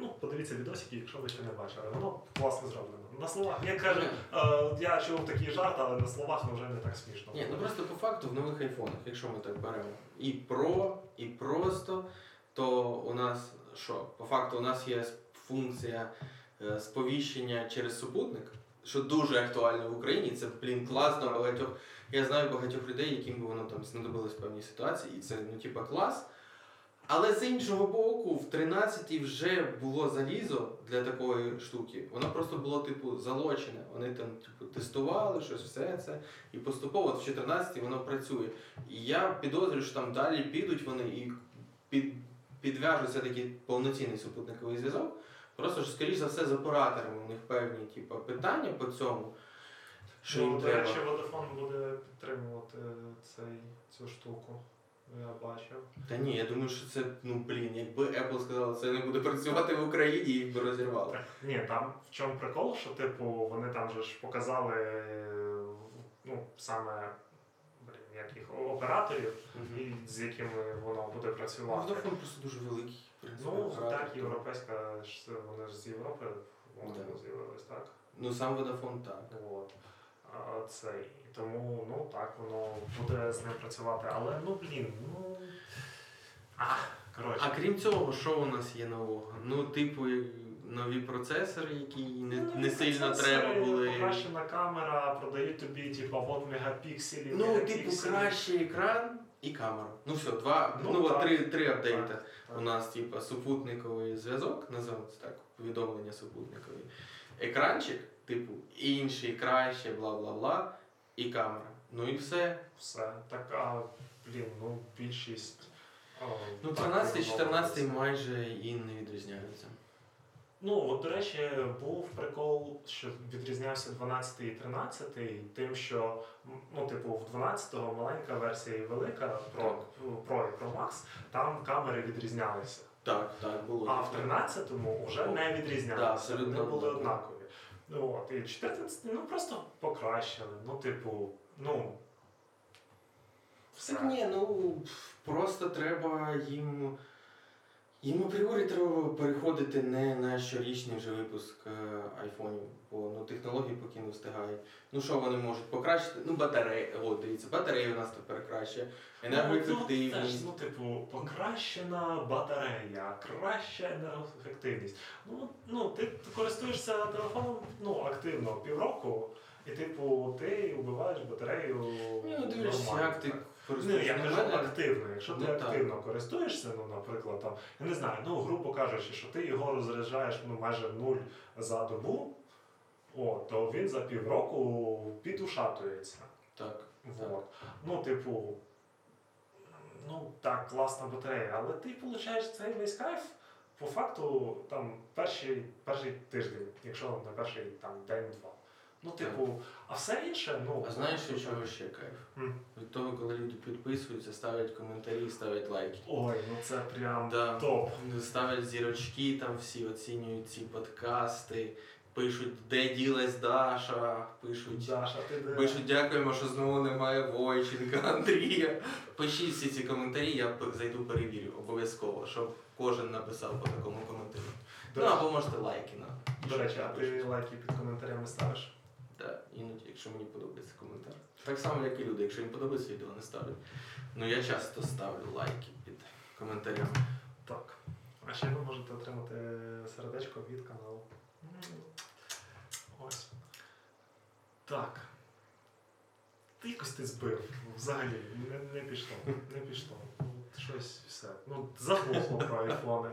S1: Ну, подивіться відосики, якщо ви ще не бачили. Воно класно зроблено. На словах. Я кажу, е, я чув такий жарт, але на словах ну, вже не так смішно.
S2: Ні, ну просто по факту в нових айфонах, якщо ми так беремо і Pro, і просто, то у нас що? По факту у нас є функція е, сповіщення через супутник, що дуже актуально в Україні. Це, блін, класно багатьох. Я знаю багатьох людей, яким би воно там знадобилось в певній ситуації, і це ну, типа клас. Але з іншого боку, в 13-й вже було залізо для такої штуки. Воно просто було, типу, залочене. Вони там, типу, тестували щось, все це. І поступово от в 14-й воно працює. І я підозрюю, що там далі підуть вони і під, підв'яжуться такий повноцінний супутниковий зв'язок. Просто що, скоріш за все, з операторами у них певні типу, питання по цьому. Що їм
S1: ну,
S2: треба.
S1: речі, Vodafone буде підтримувати цей, цю штуку. Я бачив.
S2: Та ні, я думаю, що це, ну блін, якби Apple сказала, це не буде працювати в Україні, їх би розірвало.
S1: Так, ні, там в чому прикол, що типу вони там же ж показали е, ну, саме блін, як їх операторів,
S2: Мгм.
S1: і з якими воно буде працювати.
S2: Vodafone просто дуже великий. Принципі,
S1: Ну, так, європейська ж вони ж з Європи вони
S2: Да.
S1: з'явились, так?
S2: Ну сам Vodafone так.
S1: От. А, цей. Тому, ну так, воно буде з ним працювати. Але ну блін, ну. А, коротше.
S2: А крім цього, що у нас є нового? Ну, типу, нові процесори, які не,
S1: Ну,
S2: не сильно треба були.
S1: Покращена камера, продають тобі, типу, от мегапікселі.
S2: Ну, типу,
S1: мегапікселі.
S2: кращий екран і камера. Ну все, два,
S1: Ну,
S2: ну,
S1: так.
S2: три, три апдейта.
S1: Так.
S2: У нас, типу, супутниковий зв'язок, називаємо це так, повідомлення супутникові. Екранчик, типу, інший, краще, бла бла бла, і камера. Ну і все.
S1: Все. Так, а, блін, ну більшість. о,
S2: Ну,
S1: так,
S2: 13-14 майже і не відрізняються.
S1: Ну, от, до речі, був прикол, що відрізнявся 12 і 13 тим, що ну, типу, в 12-го маленька версія і велика Pro, Pro і Pro Max, там камери відрізнялися.
S2: Так, так, було.
S1: А в 13-му вже не відрізнялися.
S2: абсолютно
S1: Вони були однакові. Ну, от, і 14 ну просто покращили. Ну, типу, ну. Все.
S2: Так ні, ну просто треба їм. Їм апріорі треба переходити не на щорічний вже випуск е, айфонів, бо ну, технології поки не встигають. Ну що вони можуть покращити? Ну, батареї. О, дивіться, батареї у нас тепер краще,
S1: Ну,
S2: енергоефективність.
S1: ну, типу, покращена батарея, краща енергоефективність. Ну, ну ти користуєшся телефоном ну, активно півроку, і типу ти вбиваєш батарею.
S2: Ну, дивишся, як ти.
S1: Ну,
S2: користуєшся.
S1: я
S2: Ну,
S1: кажу
S2: мене-
S1: активно. Якщо ти
S2: Ну, так.
S1: активно користуєшся, ну, наприклад, там, я не знаю, ну, грубо кажучи, що ти його розряджаєш ну, майже нуль за добу, О, то він за півроку підушатується.
S2: Так.
S1: Вот. Ну, типу, ну так, класна батарея, але ти получаєш цей весь кайф по факту там перший, перший тиждень, якщо не перший там день-два. Ну, типу, а все інше, ну.
S2: А знаєш, від чого ще кайф?
S1: М.
S2: Від того, коли люди підписуються, ставлять коментарі, ставлять лайки.
S1: Ой, ну це прям
S2: Да.
S1: топ.
S2: Ставлять зірочки, там всі оцінюють ці подкасти, пишуть, де ділась Даша, пишуть.
S1: Даша, ти де?
S2: Пишуть, дякуємо, що знову немає Войченка, Андрія. Пишіть всі ці коментарі, я п- зайду перевірю обов'язково, щоб кожен написав по такому коментарю.
S1: До
S2: Ну
S1: речі,
S2: або можете лайки на.
S1: до речі, а ти лайки під коментарями ставиш?
S2: Так, іноді, якщо мені подобається коментар. Так само, як і люди, якщо їм подобається відео, не ставлять. Ну я часто ставлю лайки під коментарями.
S1: Так. А ще ви можете отримати сердечко від каналу. Ось. Так. Ти якось ти збив. Взагалі, не, не пішло. Не пішло. Щось все. Ну, заглохло про айфони.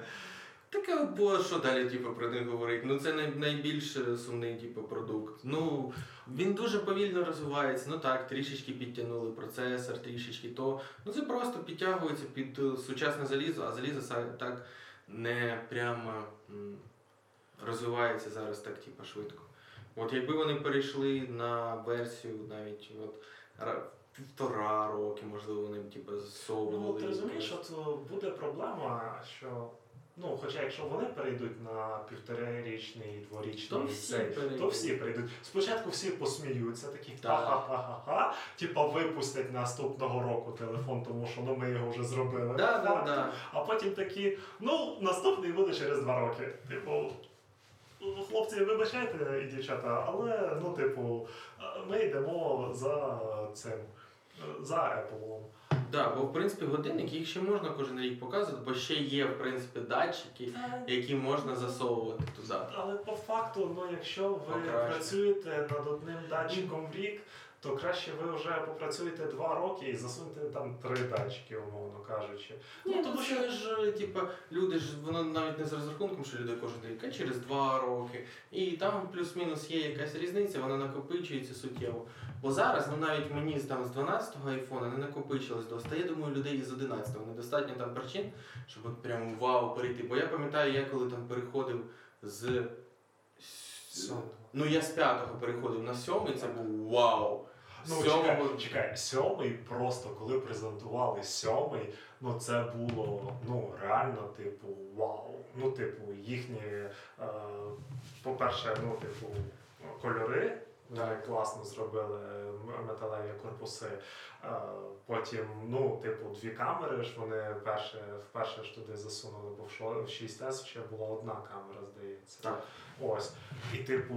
S2: Таке, бо що далі, типу, про них говорить? Ну це най- найбільш е, сумний типу, продукт. Ну він дуже повільно розвивається. Ну так, трішечки підтягнули процесор, трішечки то. Ну це просто підтягується під е, сучасне залізо, а залізо так не прямо розвивається зараз так, типу, швидко. От якби вони перейшли на версію навіть от, півтора роки, можливо, вони типу,
S1: Ну, ти розумієш, от буде проблема, що. Ну, хоча якщо вони перейдуть на півторарічний, дворічний
S2: То всі
S1: цей, то всі перейдуть. Спочатку всі посміються, такі
S2: Так.
S1: ха-ха-ха-ха, типа випустять наступного року телефон, тому що ну ми його вже зробили.
S2: Да, да, да.
S1: А потім такі, ну, наступний буде через два роки. Типу, хлопці, вибачайте і дівчата, але ну, типу, ми йдемо за цим, за Apple.
S2: Да, бо в принципі годинник їх ще можна кожен рік показувати, бо ще є в принципі датчики, які можна засовувати туди.
S1: Але по факту, ну якщо ви
S2: Покраще.
S1: працюєте над одним датчиком в рік, то краще ви вже попрацюєте два роки і засуньте там три датчики, умовно кажучи.
S2: Ні, тому що ж, типа, люди ж воно навіть не з розрахунком, що люди кожен рік, а через два роки. І там плюс-мінус є якась різниця, вона накопичується суттєво. Бо зараз, ну навіть мені з там з 12-го айфона не накопичилось досить. Я думаю, людей із 11-го недостатньо там причин, щоб от прям вау перейти. Бо я пам'ятаю, я коли там переходив з.
S1: Сьомого.
S2: Ну я з п'ятого переходив на сьомий, це був вау.
S1: Ну,
S2: З
S1: чекай, чекай, сьомий просто коли презентували сьомий, ну це було ну реально, типу, вау. Ну, типу, їхні, е, по-перше, ну, типу, кольори. Класно зробили металеві корпуси. Е, Потім, ну, типу, дві камери ж вони перше, вперше ж туди засунули, бо в шо- в 6S ще була одна камера, здається.
S2: Так.
S1: Ось. І типу,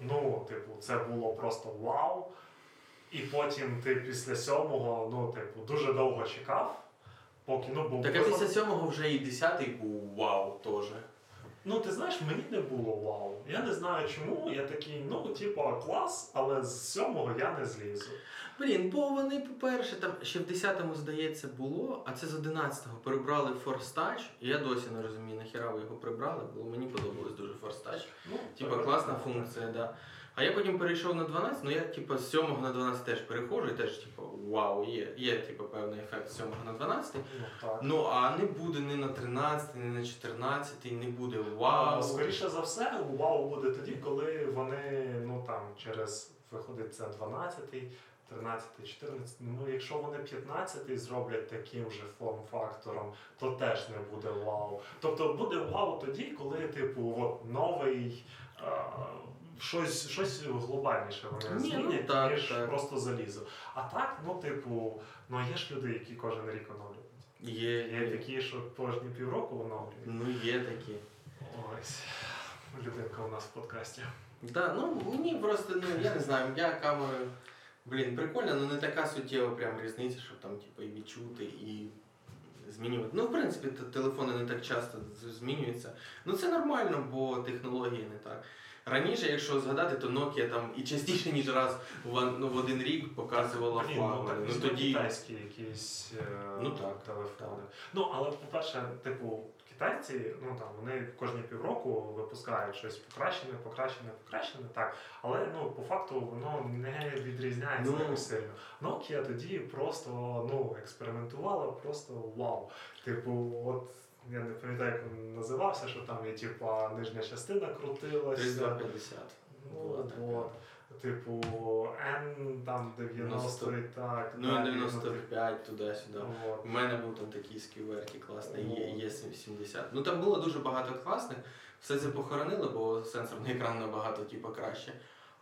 S1: ну, типу, це було просто вау. І потім ти після сьомого, ну, типу, дуже довго чекав, поки ну був.
S2: Так а після сьомого вже і десятий був вау теж.
S1: Ну, ти знаєш, мені не було вау. Я не знаю чому. Я такий, ну, типу, клас, але з сьомого я не злізу.
S2: Блін, бо вони, по-перше, там ще в 10-му, здається, було, а це з 11-го перебрали Force Touch, і я досі не розумію, нахіра ви його прибрали, бо мені подобалось дуже Force Touch.
S1: Ну,
S2: Типа
S1: так,
S2: класна
S1: так,
S2: функція, да. А я потім перейшов на 12, ну я типа з 7 на 12 теж переходжу і теж, типу, вау, є, є типу, певний ефект з 7 на 12.
S1: Ну, так.
S2: Ну а не буде ні на 13, ні на 14, не буде вау.
S1: Скоріше за все, вау буде тоді, коли вони ну там через виходить це 12, 13, 14. Ну якщо вони 15 зроблять таким же форм-фактором, то теж не буде вау. Тобто буде вау тоді, коли типу от новий. А, Щось, щось глобальніше вони
S2: Ні, ну так,
S1: ніж
S2: так.
S1: просто залізо. А так, ну, типу, ну є ж люди, які кожен рік оновлюють.
S2: Є,
S1: Є
S2: є.
S1: такі, що кожні півроку оновлюють.
S2: Ну є такі.
S1: Ось, людинка у нас в подкасті.
S2: Да, ну мені просто, ну я не знаю, я камерою. Блін, прикольно, але не така суттєва прям різниця, щоб там типу, і відчути, і змінювати. Ну, в принципі, телефони не так часто змінюються. Ну це нормально, бо технології не так. Раніше, якщо згадати, то Nokia там і частіше, ніж раз в, ну, в один рік показувала
S1: Блін, ну, так,
S2: Ну тоді.
S1: китайські якісь е,
S2: Ну, так,
S1: телефони. Ну, але по-перше, типу, китайці, ну там вони кожні півроку випускають щось покращене, покращене, покращене, так. Але ну по факту воно не відрізняється
S2: Ну.
S1: сильно. Nokia тоді просто ну експериментувала, просто вау. Типу, от. Я не пам'ятаю, як він називався, що там є типа нижня частина крутилася.
S2: 3250. Була
S1: Ну, от. Типу, N там 90 і так.
S2: Ну
S1: далі,
S2: і 95 туди-сюди.
S1: От.
S2: У мене був там такий сківерки класний, є, є 70. Ну там було дуже багато класних, все це похоронили, бо сенсорний екран набагато типу, краще.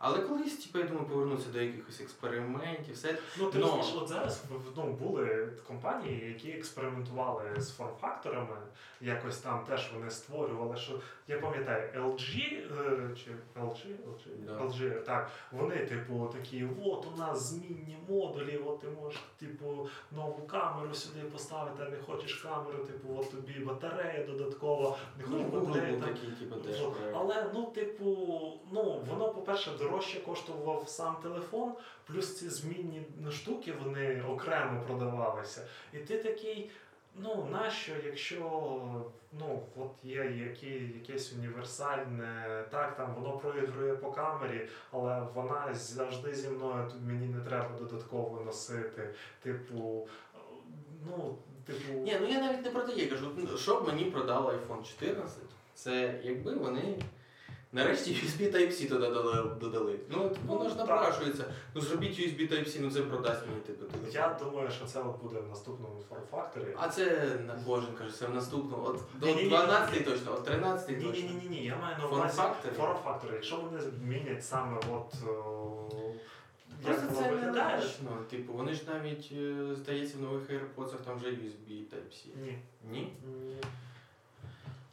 S2: Але колись, типу, я думаю, повернутися до якихось експериментів, все.
S1: Ну, ти
S2: Но-
S1: розумієш, от зараз ну, були компанії, які експериментували з форм-факторами, якось там теж вони створювали, що я пам'ятаю, LG е, чи LG, LG,
S2: Да.
S1: LG, так, вони, типу, такі, от у нас змінні модулі, от ти можеш, типу, нову камеру сюди поставити, а не хочеш камеру, типу, от тобі батарея додаткова, не
S2: Ну,
S1: хочеш
S2: був
S1: там,
S2: такий, типу, теж
S1: Але ну, типу, ну воно, по-перше, дорожче коштував сам телефон, плюс ці змінні штуки вони окремо продавалися. І ти такий. Ну, нащо, якщо ну, от є які, якесь універсальне, так, там воно проігрує по камері, але вона завжди зі мною, тут мені не треба додатково носити. Типу, ну, типу.
S2: Ні, ну я навіть не про те, я кажу, ну, що б мені продало iPhone 14, це якби вони нарешті USB Type-C туди додали. Ну, от воно ж
S1: Ну,
S2: напрашується. Ну зробіть USB Type-C, ну це продасть мені типу телефон.
S1: Я думаю, що це от буде в наступному форм-факторі.
S2: А це на кожен каже, це в наступному. От до
S1: Ні-ні-ні.
S2: 12 точно, от 13
S1: Ні, ні,
S2: точно.
S1: ні, ні, ні, я маю на увазі
S2: Форм-фактори?
S1: Якщо вони змінять саме от
S2: Просто це не. Типу, вони ж навіть, е, здається, в нових AirPods там вже USB Type-C.
S1: Ні.
S2: Ні?
S1: Ні.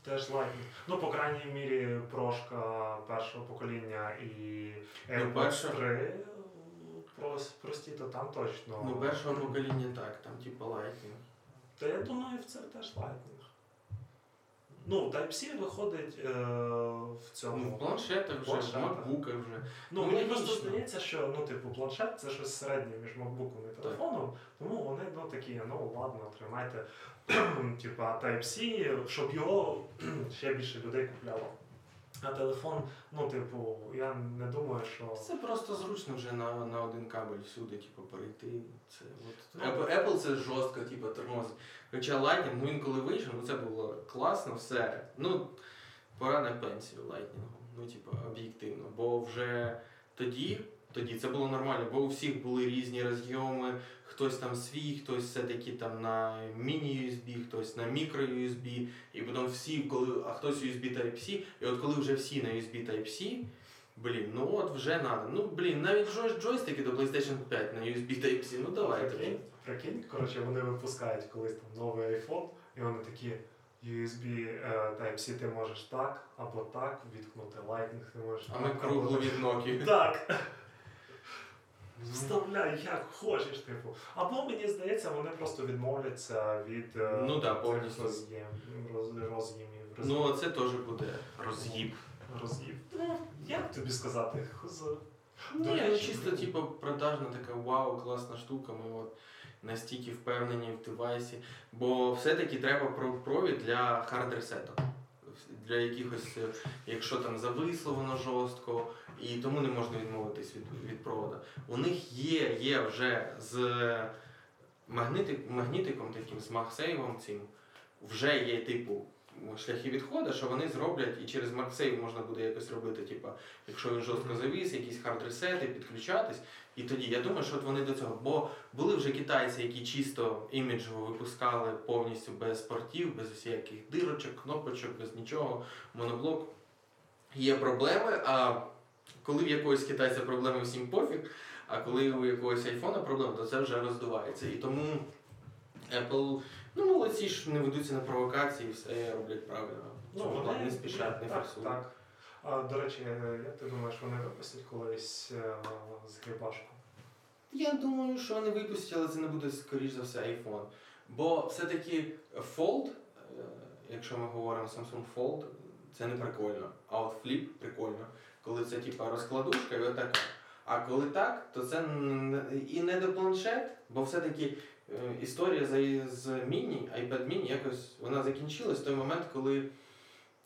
S1: Теж Lightning. Ну, по крайній мірі, прошка першого покоління і
S2: Ну,
S1: AirPods
S2: перша-
S1: 3 прості, то там точно.
S2: Ну, першого покоління так, там типу Lightning.
S1: Та я думаю, це теж Lightning. Ну, Type-C виходить е, в цьому.
S2: Ну, в планшетах вже, в макбуках вже.
S1: Ну,
S2: Ну,
S1: мені
S2: логічно.
S1: просто здається, що ну, типу, планшет це щось середнє між макбуком і телефоном, тому вони ну, такі, ну ладно, тримайте типа Type-C, щоб його ще більше людей купляло. А телефон, ну, типу, я не думаю, що.
S2: Це просто зручно вже на, на один кабель всюди, типу, перейти. Це от.
S1: Ну,
S2: Apple, Apple це жорстко, типу, тормозить. Хоча Lightning, ну він коли вийшов, ну це було класно, все. Ну, пора на пенсію Lightning. Ну, типу, об'єктивно. Бо вже тоді, тоді це було нормально, бо у всіх були різні розйоми, хтось там свій, хтось все-таки там на міні-USB, хтось на мікро-USB, і потім всі, коли, а хтось USB Type-C, і от коли вже всі на USB Type-C, Блін, ну от вже надо. Ну блін, навіть джой- джойстики до PlayStation 5 на USB Type-C, ну давайте.
S1: Прикинь, прикинь, коротше, вони випускають колись там новий iPhone, і вони такі. USB е, Type-C ти можеш так або так відкнути, Lightning ти можеш.
S2: А ми круглу від Nokia.
S1: Так. Вставляй як хочеш, типу. Або мені здається, вони просто відмовляться від е,
S2: Ну да, повністю.
S1: роз'єм, роз, роз'ємів.
S2: Ну це теж буде роз'їб.
S1: роз'їв. Ну, як тобі сказати?
S2: Ні,
S1: речі,
S2: чисто типу продажна така вау, класна штука. Ми от настільки впевнені в девайсі. Бо все-таки треба про- провід для hard ресету. Для якихось, е, якщо там зависло воно жорстко, і тому не можна відмовитись від, від провода. У них є, є вже з магнитик, магнітиком таким, з MagSafe цим, вже є типу шляхи відходу, що вони зроблять і через MagSafe можна буде якось робити, типу, якщо він жорстко завіс, якісь hard ресети, підключатись. І тоді я думаю, що от вони до цього. Бо були вже китайці, які чисто іміджово випускали повністю без портів, без всяких дирочок, кнопочок, без нічого, моноблок. Є проблеми, а коли в якогось китайця проблеми всім пофіг, а коли у якогось айфона проблема, то це вже роздувається. І тому Apple, ну молодці ж не ведуться на провокації, все роблять правильно.
S1: Ну, вони
S2: не спішать, не
S1: так,
S2: форсують.
S1: так. А, до речі, як ти думаєш, вони випустять колись е, з грібашку?
S2: Я думаю, що вони випустять, але це не буде, скоріш за все, iPhone. Бо все-таки Fold, е, якщо ми говоримо Samsung Fold, це не прикольно. А от Flip прикольно. Коли це типа розкладушка і отака. А коли так, то це і не до планшет, бо все-таки е, історія з, міні, iPad mini, якось вона закінчилась в той момент, коли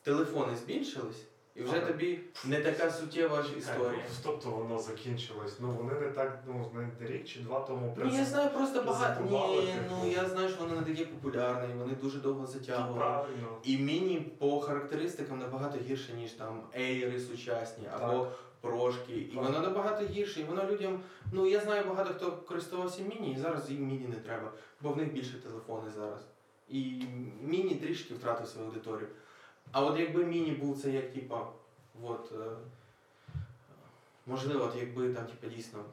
S2: телефони збільшились, і вже тобі не така суттєва ж історія.
S1: ну, Тобто воно закінчилось. Ну вони не так, ну не рік чи два тому
S2: Ні, я знаю просто багато. Ні,
S1: типу.
S2: ну я знаю, що вони не такі популярні, вони дуже довго
S1: Ну,
S2: затягували.
S1: правильно.
S2: І міні по характеристикам набагато гірше, ніж там ейри сучасні або прошки. І воно набагато гірше. І воно людям. Ну я знаю багато хто користувався міні, і зараз їм міні не треба, бо в них більше телефони зараз. І міні трішки втратив свою аудиторію. А от якби міні був це як типа, от. е, Можливо, от якби там типа дійсно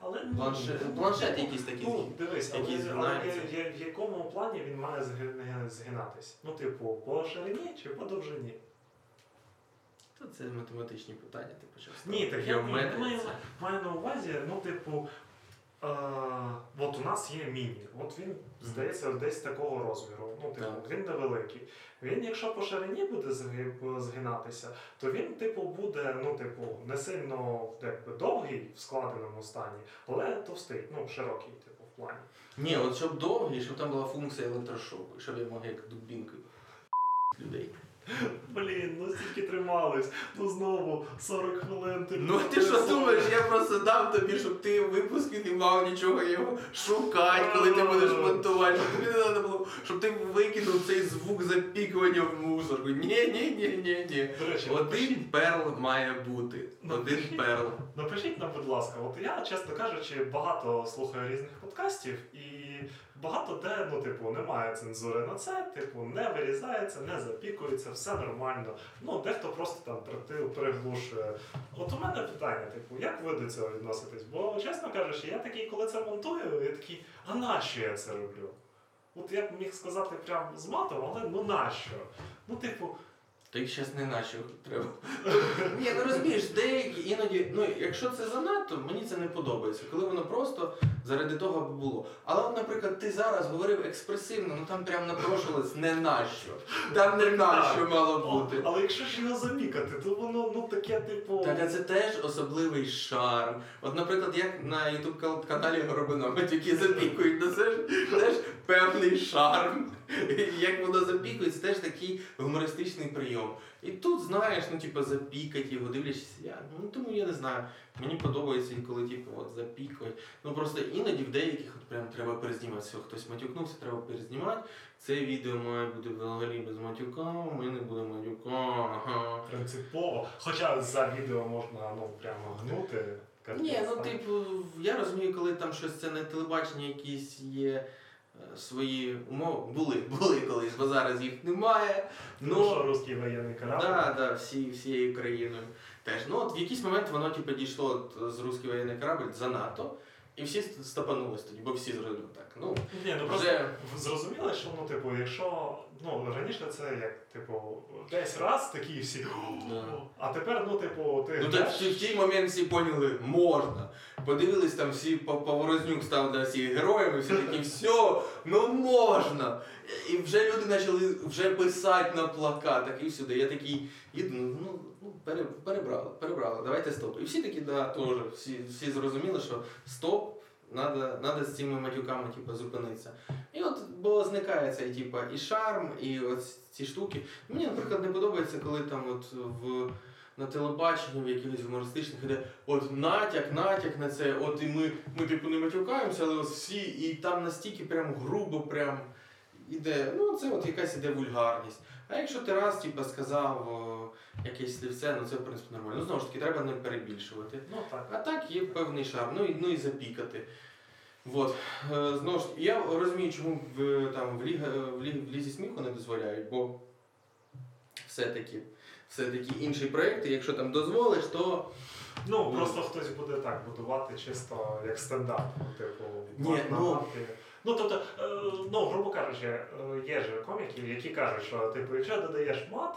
S1: Але ну,
S2: планшет,
S1: ну,
S2: планшет якийсь такий.
S1: Ну, дивись,
S2: який
S1: але, але є- є- в якому плані він має зги- згинатись? Ну, типу, по ширині чи по довжині?
S2: Та це математичні питання, ти почав.
S1: Ні, так я ні, маю, маю на увазі, ну, типу, от у нас є міні. От він, здається, десь такого розміру. Ну, типу,
S2: Так.
S1: він невеликий. Він, якщо по ширині буде зги- згинатися, то він, типу, буде, ну, типу, не сильно якби, довгий в складеному стані, але товстий, ну, широкий, типу, в плані.
S2: Ні, от щоб довгий, щоб там була функція електрошоку, щоб я мог як дубінкою людей.
S1: Блін, ну стільки тримались. Ну знову 40 хвилин. Ти
S2: Ну ти що думаєш, я просто дав тобі, щоб ти в випуску не мав нічого його шукати, коли ти будеш монтувати, щоб тобі не треба було, щоб ти викинув цей звук запікування в мусорку. Ні, ні, ні, ні, ні. Один
S1: напишіть,
S2: перл має бути. Один
S1: Напишіть.
S2: перл.
S1: напишіть нам, будь ласка, от я, чесно кажучи, багато слухаю різних подкастів і багато де, ну, типу, немає цензури на це, типу, не вирізається, не запікується, все нормально. Ну, дехто просто там приглушує. От у мене питання, типу, як ви до цього відноситесь? Бо, чесно кажучи, я такий, коли це монтую, я такий, а нащо я це роблю? От я б міг сказати прям з матом, але ну нащо? Ну, типу,
S2: Та їх зараз не наче треба. Ні, ну розумієш, деякі іноді, ну якщо це занадто, мені це не подобається. Коли воно просто заради того аби було. Але от, наприклад, ти зараз говорив експресивно, ну там прям напрошувалось не нащо. Там не нащо мало бути.
S1: Але якщо ж його замікати, то воно ну таке, типу.
S2: Так, а це теж особливий шарм. От, наприклад, як на ютуб каналі Горобинометь, які запікують, ну це ж теж певний шарм. Як воно запікують, це теж такий гумористичний прийом. І тут, знаєш, ну типу запікати його, дивлячись, я, ну тому я не знаю. Мені подобається, коли типу, от запікують. Ну просто іноді в деяких от прям треба перезнімати. Все, хтось матюкнувся, треба перезнімати. Це відео має бути взагалі без матюка, ми не будемо матюка. Ага.
S1: Принципово. Хоча за відео можна ну прямо гнути.
S2: Ні, ну типу, я розумію, коли там щось це не телебачення, якісь є свої умови. Були, були колись, бо зараз їх немає.
S1: Ну, що русський воєнний корабль.
S2: да, да, всі, всією країною теж. Ну, от в якийсь момент воно типу, дійшло от, з русський воєнний корабль занадто, і всі ст- стопанулись тоді, бо всі зробили так. Ну,
S1: Ні, ну просто
S2: вже
S1: зрозуміло, що ну, типу, якщо ну раніше це як, типу, десь раз такі всі.
S2: Да.
S1: А тепер, ну, типу, ти.
S2: Ну так в в той момент всі поняли, можна. Подивились там всі по- Поворознюк став для всіх героями, всі такі, все, ну можна. І вже люди почали вже писати на плакатах і всюди. Я такий, їду, ну, перебрали, перебрали, давайте стоп. І всі такі, да, теж, всі, всі зрозуміли, що стоп. Надо, надо з цими матюками типу, зупинитися. І от бо зникає цей типу, і шарм, і ось ці штуки. Мені, наприклад, не подобається, коли там от в на телебаченні в якихось гумористичних іде от натяк, натяк на це, от і ми, ми типу не матюкаємося, але ось всі, і там настільки прям грубо прям іде. Ну, це от якась іде вульгарність. А якщо ти раз типу, сказав о, якесь слівце, ну це в принципі нормально. Ну, знову ж таки, треба не перебільшувати.
S1: Ну так.
S2: А так є певний шарм, ну і, ну і запікати. Вот. Е, знову ж таки, я розумію, чому в, там, в, ліга, в, лі, в лізі сміху не дозволяють, бо все-таки, все-таки інші проекти, якщо там дозволиш, то
S1: Ну, просто хтось буде так будувати чисто як стендап. ну, Типу,
S2: Ні, ну-.
S1: Ну, тобто, е, ну, грубо кажучи, е, є ж коміки, які кажуть, що типу, якщо додаєш мат,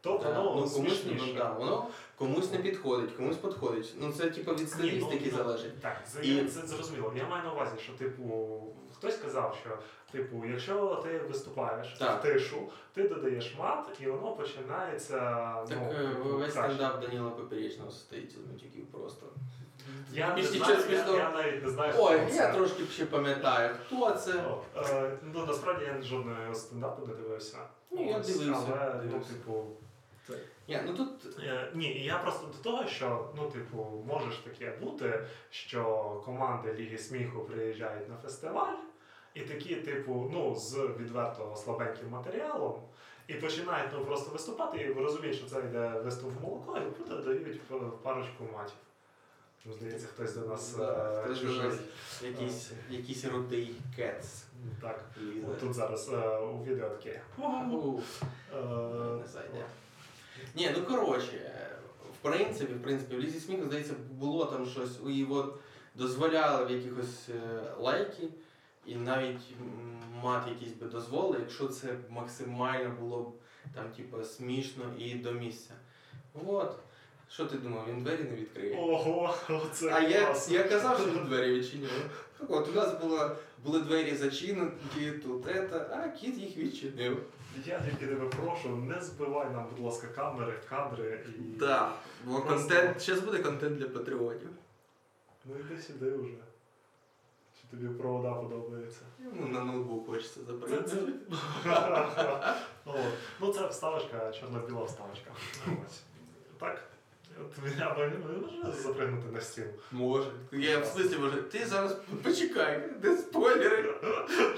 S1: то
S2: Да,
S1: воно
S2: ну, комусь, ну, да, воно комусь не підходить, комусь підходить. Ну це типу від стилістики
S1: ну,
S2: залежить.
S1: Так, це,
S2: І-
S1: це зрозуміло. Я маю на увазі, що типу, хтось сказав, що типу, якщо ти виступаєш
S2: Так.
S1: в тишу, ти додаєш мат, і воно починається.
S2: Так
S1: ну,
S2: е, весь
S1: краще.
S2: стендап Даніла Поперечного состоїть з матюків просто.
S1: Я не знаю, я, я навіть не знаю,
S2: Ой,
S1: хто
S2: я
S1: це.
S2: трошки ще пам'ятаю, хто це.
S1: О, е, ну насправді я жодного стендапу не дивився.
S2: Ні, я дивився,
S1: Але, ну, типу,
S2: Ні, ну тут
S1: Е, Ні, я просто до того, що ну, типу, може ж таке бути, що команди Ліги сміху приїжджають на фестиваль, і такі, типу, ну, з відверто слабеньким матеріалом, і починають ну, просто виступати, і розуміють, що це йде виступ в молоко, і дають парочку матів. Ну, здається, хтось до нас
S2: Да,
S1: е,
S2: хтось до нас. якийсь, якийсь рудий кец
S1: Так.
S2: лізе.
S1: Тут зараз е, у відео таке.
S2: Ух,
S1: Е,
S2: Не зайде. Ні, ну коротше, в принципі, в принципі, в лісі сміху, здається, було там щось, і от дозволяли в якихось е, лайки, і навіть м, мати якісь би дозволи, якщо це максимально було б там, типу, смішно і до місця. От. Що ти думав, він двері не відкриє?
S1: Ого, оце
S2: А я, я казав, що він двері відчинив. Так от, у нас було, були двері зачинені, тут это, а кіт їх відчинив.
S1: Я тільки тебе прошу, не збивай нам, будь ласка, камери, кадри і.
S2: Так, бо
S1: Просто-
S2: контент, зараз буде контент для патріотів.
S1: Ну йди сюди вже. Чи тобі провода подобаються?
S2: Йому на ноутбук хочеться
S1: Це,
S2: забрати.
S1: це... Ну це вставочка, чорно-біла вставочка. Так. От я би може запригнути на стіл.
S2: Може. Я в смислі може. Ти зараз почекай, де спойлери.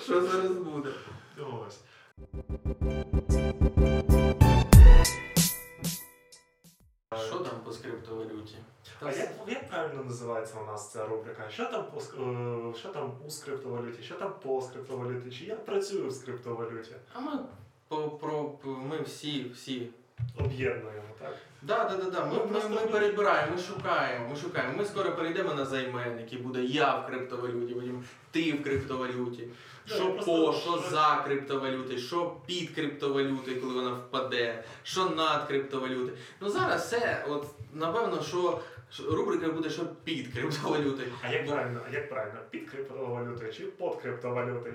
S2: Що зараз буде?
S1: Ось.
S2: Що там по скриптовалюті?
S1: А як, як правильно називається у нас ця рубрика? Що там по ск- е, що там у скриптовалюті, що там по скриптовалюті? Чи я працюю в скриптовалюті?
S2: А ми по, про, по- ми всі, всі.
S1: Об'єднуємо, так?
S2: Да, да, да, да. Ми,
S1: Ну,
S2: ми,
S1: просто
S2: ми перебираємо, ми шукаємо, ми шукаємо. Ми скоро перейдемо на займенник, і буде я в криптовалюті, потім ти в криптовалюті.
S1: Да,
S2: Що
S1: я
S2: по,
S1: просто-
S2: що за криптовалюти, що під криптовалюти, коли вона впаде, що над криптовалюти. Ну зараз все, от напевно, що що рубрика буде, що під криптовалюти.
S1: А як правильно? А як правильно? Під криптовалютою чи под криптовалютою?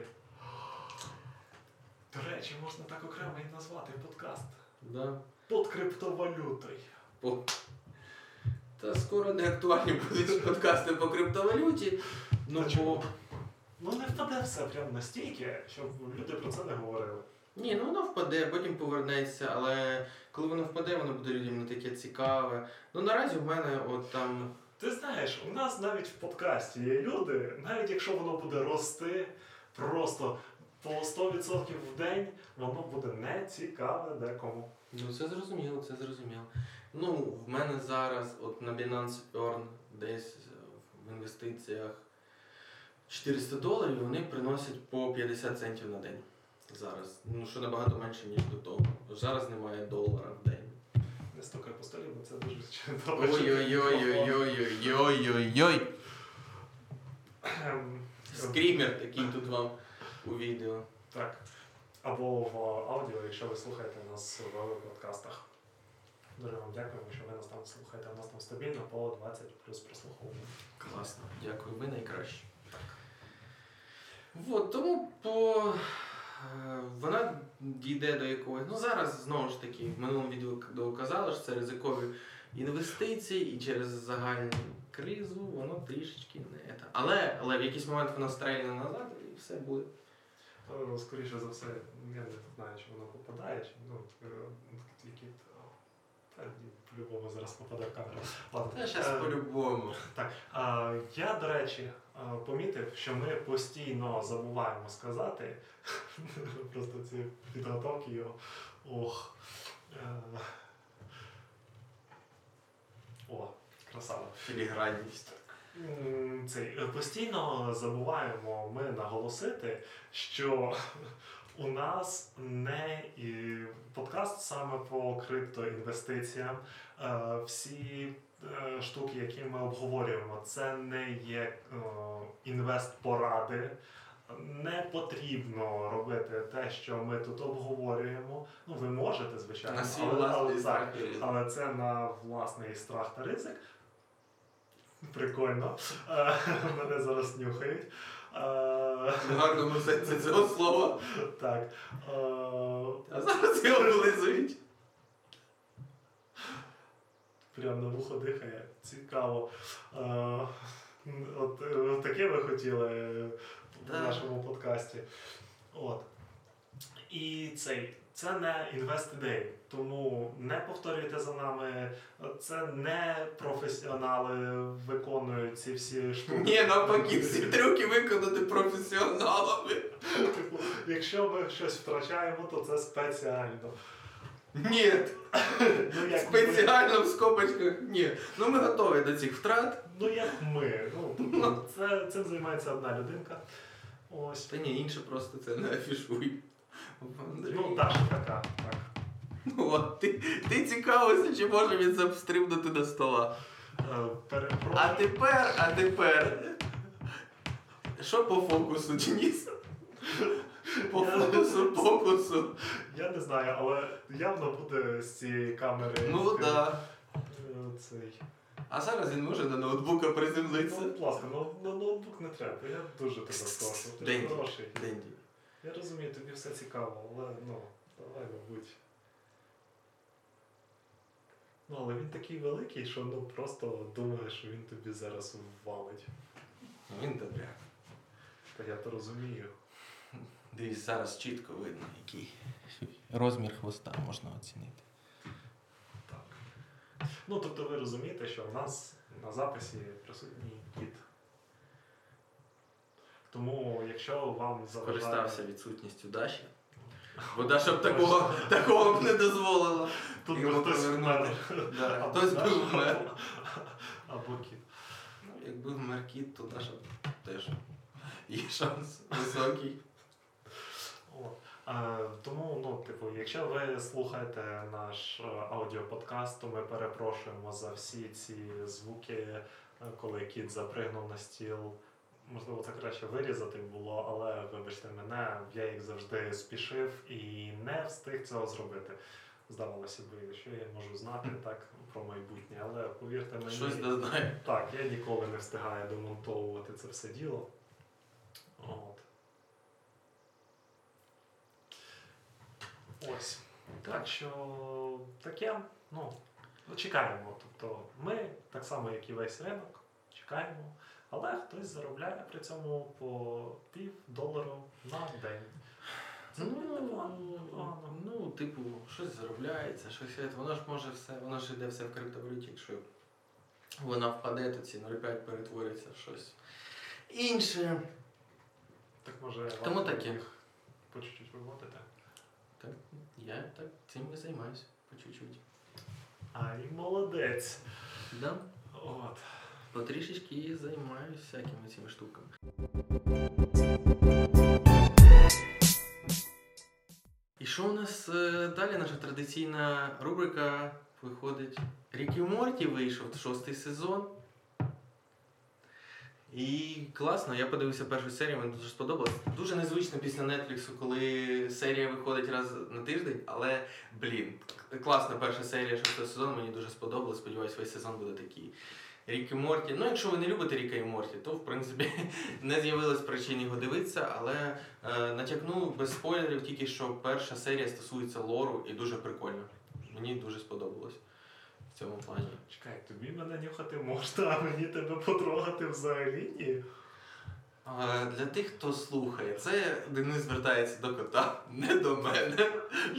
S1: До речі, можна так окремо і назвати подкаст.
S2: Да.
S1: Под криптовалютою.
S2: По... Та скоро не актуальні будуть подкасти по криптовалюті. Ну, бо...
S1: Ну не впаде все прямо настільки, щоб люди про це не говорили.
S2: Ні, ну воно впаде, потім повернеться, але коли воно впаде, воно буде людям не таке цікаве. Ну наразі в мене от там.
S1: Ти знаєш, у нас навіть в подкасті є люди, навіть якщо воно буде рости просто по 100% в день, воно буде не цікаве декому.
S2: Ну це зрозуміло, це зрозуміло. Ну, в мене зараз от на Binance Earn десь е, в інвестиціях 400 доларів, вони приносять по 50 центів на день. Зараз. Ну, що набагато менше, ніж до того. Зараз немає долара в день.
S1: Не стукай по столі, бо це дуже добре.
S2: Ой-ой-ой-ой-ой-ой-ой.
S1: Ем,
S2: Скрімер такий тут вам у відео.
S1: Так. Або в аудіо, якщо ви слухаєте нас в подкастах. Дуже вам дякуємо, що ви нас там слухаєте. У нас там стабільно по 20 плюс прослуховування.
S2: Класно, дякую, ви найкращі. Вот, тому по... е, вона дійде до якогось. Ну зараз знову ж таки, в минулому відео казали, що це ризикові інвестиції, і через загальну кризу воно трішечки не. Але, але в якийсь момент воно стрельне назад і все буде.
S1: Е, Скоріше за все, я не знаю, чи воно попадає, чи ну, е, тільки та по-любому зараз попаде в камеру. Ладно.
S2: Та зараз
S1: Е,
S2: по-любому.
S1: Так, а, я, до речі, помітив, що ми постійно забуваємо сказати. Просто ці підготовки його. Ох. Е, О, красава.
S2: Філігранність.
S1: Цей, е, постійно забуваємо ми наголосити, що у нас не і подкаст саме по криптоінвестиціям. Е, Всі е, штуки, які ми обговорюємо, це не є інвестпоради. Не потрібно робити те, що ми тут обговорюємо. Ну, ви можете, звичайно, але, але, але це на власний страх та ризик. Прикольно. Е, Мене зараз нюхають. Е,
S2: В гарному цього слова.
S1: Так. Е,
S2: А зараз його вилизують.
S1: прям на вухо дихає. Цікаво. От, е, таке ви хотіли в нашому подкасті. От. І цей. Це не інвест ідей, тому не повторюйте за нами. Це не професіонали виконують ці всі штуки.
S2: Ні, навпаки, всі трюки виконані професіоналами.
S1: Типу, якщо ми щось втрачаємо, то це спеціально.
S2: Ні,
S1: Ну, як
S2: спеціально в скобочках. Ні. Ну ми готові до цих втрат.
S1: Ну як ми. Ну, тобто, це, цим займається одна людинка. Ось.
S2: Та ні, інше просто це не афішуй. Андрій.
S1: Ну, Даша така, так.
S2: Ну, от, ти, ти цікавився, чи може він запстрибнути до стола.
S1: Е, перепрошую.
S2: А тепер, а тепер. Що по фокусу, Денис? По
S1: Я-
S2: фокусу, фокусу.
S1: Я не знаю, але явно буде з цієї камери.
S2: Ну
S1: е,
S2: да.
S1: е, Цей.
S2: А зараз він може на ноутбука приземлитися.
S1: Ну, будь ласка, ну, на ноутбук не треба. Я дуже тебе прошу. Ти
S2: Денді.
S1: хороший.
S2: Денді.
S1: Я розумію, тобі все цікаво, але ну, давай, мабуть. Ну, але він такий великий, що ну просто думаєш, що він тобі зараз ввалить.
S2: Ну, Він добре.
S1: Та я то розумію.
S2: Дивись, зараз чітко видно, який розмір хвоста можна оцінити.
S1: Так. Ну, тобто ви розумієте, що в нас на записі присутній кіт. Тому, якщо вам заважає...
S2: Скористався відсутністю Даші. Бо Даша б такого, такого б не дозволила.
S1: Тут би хтось вмер.
S2: Да, Хтось був вмер.
S1: або- кіт.
S2: Ну, якби вмер кіт, то Даша б теж є шанс високий.
S1: Е, тому, ну, типу, якщо ви слухаєте наш е, аудіоподкаст, то ми перепрошуємо за всі ці звуки, е, коли кіт запригнув на стіл. Можливо, це краще вирізати було, але вибачте мене, я їх завжди спішив і не встиг цього зробити. Здавалося б, що я можу знати так про майбутнє, але повірте мені.
S2: Щось знає.
S1: Так, я ніколи не встигаю демонтовувати це все діло. От. Ось. Так що таке, ну, чекаємо. Тобто ми, так само, як і весь ринок, чекаємо, але хтось заробляє при цьому по пів долару на день. Це
S2: Ну, ну, типу, щось заробляється, щось. Воно ж може все, воно ж йде все в криптовалюті, якщо вона впаде, то ці 0,5 перетвориться в щось інше.
S1: Так може
S2: Тому таке.
S1: по чуть-чуть виводити.
S2: Так, я так цим і займаюся по чуть-чуть.
S1: Ай, молодець.
S2: Да?
S1: От.
S2: Потрішечки і займаюся всякими цими штуками. І що у нас е, далі? Наша традиційна рубрика виходить. Рік і Морті вийшов шостий сезон. І класно, я подивився першу серію, мені дуже сподобалось. Дуже незвично після Нетфліксу, коли серія виходить раз на тиждень, але блін, класна перша серія шостого сезону, мені дуже сподобалось. Сподіваюсь, весь сезон буде такий. Рік і Морті. Ну, якщо ви не любите Ріка і Морті, то в принципі не з'явилось причин його дивитися, але е, натякну без спойлерів, тільки що перша серія стосується лору і дуже прикольно. Мені дуже сподобалось в цьому плані.
S1: Чекай, тобі мене нюхати можна, а мені тебе потрогати взагалі ні.
S2: Е, Для тих, хто слухає, це Денис звертається до кота, не до мене.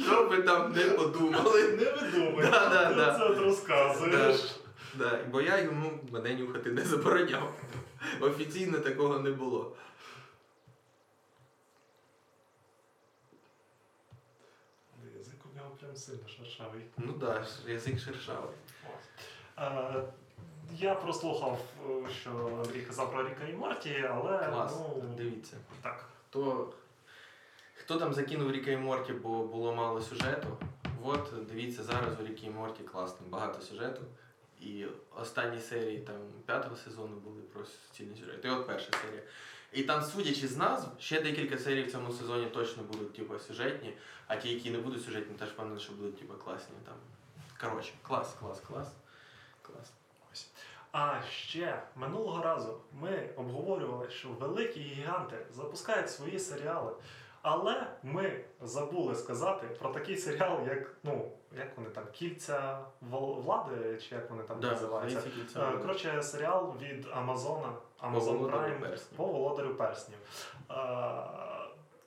S2: Що ви там не подумали?
S1: Не видумай,
S2: Да, да,
S1: ти
S2: да.
S1: це розказуєш.
S2: Да, бо я йому мене нюхати не забороняв. Офіційно такого не було.
S1: Язик у нього прям сильно шершавий.
S2: Ну так, да, язик шершавий.
S1: Е, я прослухав, що Андрій казав про Ріка і Морті, але
S2: Клас,
S1: ну
S2: дивіться.
S1: так.
S2: То хто там закинув Ріка і Морті, бо було мало сюжету. От дивіться, зараз у Рікі і Морті класно, багато сюжету. І останні серії там п'ятого сезону були про суцільний сюжет. І от перша серія. І там, судячи з назв, ще декілька серій в цьому сезоні точно будуть типу, сюжетні, а ті, які не будуть сюжетні, теж певно, що будуть типу, класні. Там. Коротше, клас, клас, клас. Клас. Ось.
S1: А ще минулого разу ми обговорювали, що великі гіганти запускають свої серіали. Але ми забули сказати про такий серіал, як ну, як вони там, кільця влади, чи як вони там
S2: Да,
S1: називаються. Е. Коротше, серіал від Амазона, Amazon Prime по володарю перснів. Е,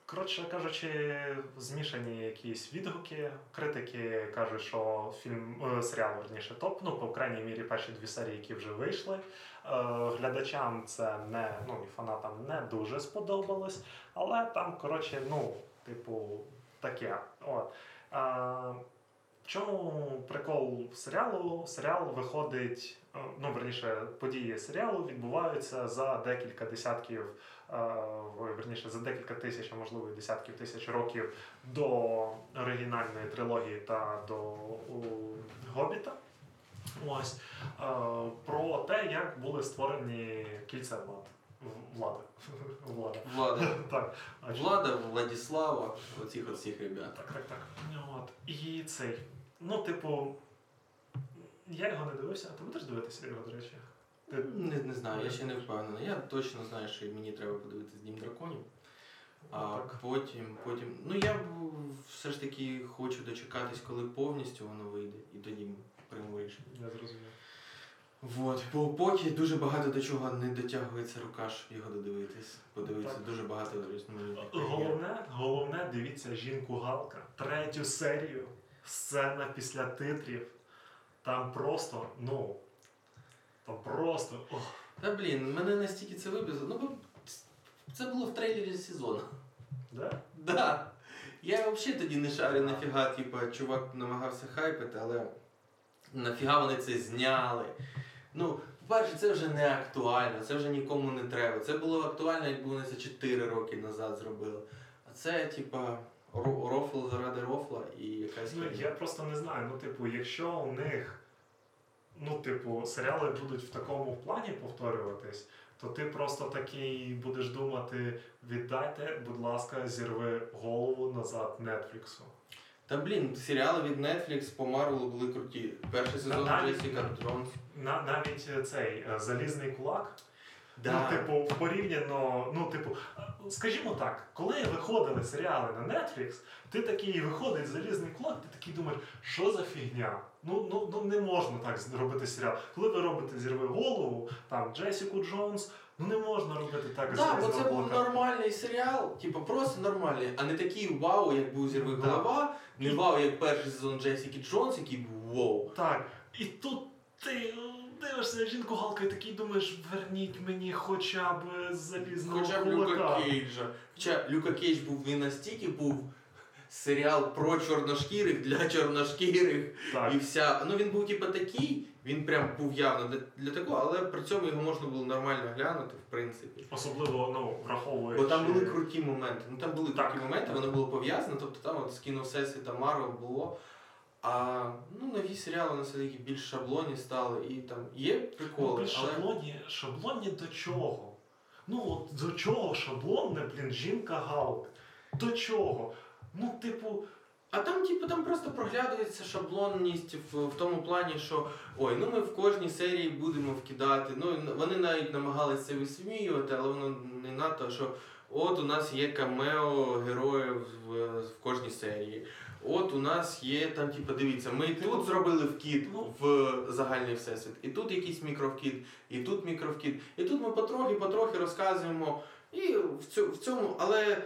S1: Коротше кажучи, змішані якісь відгуки. Критики кажуть, що фільм е, серіал верніше топ. Ну, по крайній мірі, перші дві серії, які вже вийшли. Е, Глядачам це не ну і фанатам не дуже сподобалось. Але там, коротше, ну, типу, таке. От. А, в чому прикол серіалу? Серіал виходить, е, ну верніше, події серіалу відбуваються за декілька десятків, е, верніше, за декілька тисяч, а можливо десятків тисяч років до оригінальної трилогії та до Гобіта. Ось е, про те, як були створені кільця влад. В- Влади. Влада.
S2: Влада.
S1: Так.
S2: Влада, Владислава, оцих всіх ребят.
S1: так, так, так. От. І цей. Ну, типу, я його не дивився, а ти будеш дивитися його, до речі? Ти...
S2: Не, не знаю, я ще не впевнений. Я точно знаю, що мені треба подивитися Дім драконів. А
S1: Так.
S2: потім, потім. Ну я все ж таки хочу дочекатись, коли повністю воно вийде, і тоді прийму рішення.
S1: Я зрозумів.
S2: Вот. Бо поки дуже багато до чого не дотягується рука ж його додивитись. Подивитися
S1: Так.
S2: дуже багато різноманітних.
S1: Головне, головне, дивіться жінку Галка. Третю серію. Сцена після титрів. Там просто, ну. Там просто. Ох.
S2: Та блін, мене настільки це вибізало. Ну, бо це було в трейлері сезону.
S1: Да?
S2: Да. Я взагалі тоді не шарю нафіга, типа, чувак намагався хайпити, але нафіга вони це зняли. Ну, по-перше, це вже не актуально, це вже нікому не треба. Це було актуально, якби вони це 4 роки назад зробили. А це, типа, рофл заради рофла і якась.
S1: Ну, я просто не знаю. Ну, типу, якщо у них, ну, типу, серіали будуть в такому плані повторюватись, то ти просто такий будеш думати: віддайте, будь ласка, зірви голову назад Нетфліксу.
S2: Та блін, серіали від Netflix по Марвелу були круті. Перший сезон Джесіка Джонс.
S1: На, навіть цей е, залізний кулак.
S2: Да.
S1: Ну, типу, порівняно, ну, типу, скажімо так, коли виходили серіали на Netflix, ти такий виходить залізний кулак, ти такий думаєш, що за фігня? Ну, ну, ну не можна так робити серіал. Коли ви робите зірви голову, там Джесіку Джонс, ну не можна робити так
S2: Так, бо це був нормальний серіал, типу просто нормальний, а не такий вау, як був зірви
S1: Да.
S2: голова, не вау, як перший сезон Джесіки Джонс, який був вау.
S1: Так, і тут ти дивишся жінку Галка і такий думаєш, верніть мені хоча б залізного
S2: Хоча б. Люка Кейджа. Хоча Люка Кейдж був він настільки був серіал про чорношкірих для чорношкірих.
S1: Так.
S2: І вся. Ну він був типу такий, він прям був явно для, для такого, але при цьому його можна було нормально глянути, в принципі.
S1: Особливо, ну, враховуючи...
S2: Бо там були круті моменти. Ну там були
S1: Так.
S2: круті моменти, воно було пов'язано, тобто там от з кіно Всесвіта Марвел було. А ну, нові серіали вони все-таки більш шаблонні стали, і там є
S1: Ну,
S2: приколи, але
S1: шаблонні, шаблонні до чого? Ну, от до чого шаблонне, блін, жінка Галк? До чого? Ну, типу,
S2: А там, типу, там просто проглядується шаблонність в, в тому плані, що ой, ну ми в кожній серії будемо вкидати. Ну вони навіть намагалися це висміювати, але воно не надто, що от у нас є камео героїв в, в кожній серії. От у нас є там, типу, дивіться, ми і тут зробили вкид
S1: Ну.
S2: в загальний всесвіт, і тут якийсь мікровкид, і тут мікровкид. І тут ми потрохи, потрохи розказуємо. І в цьому але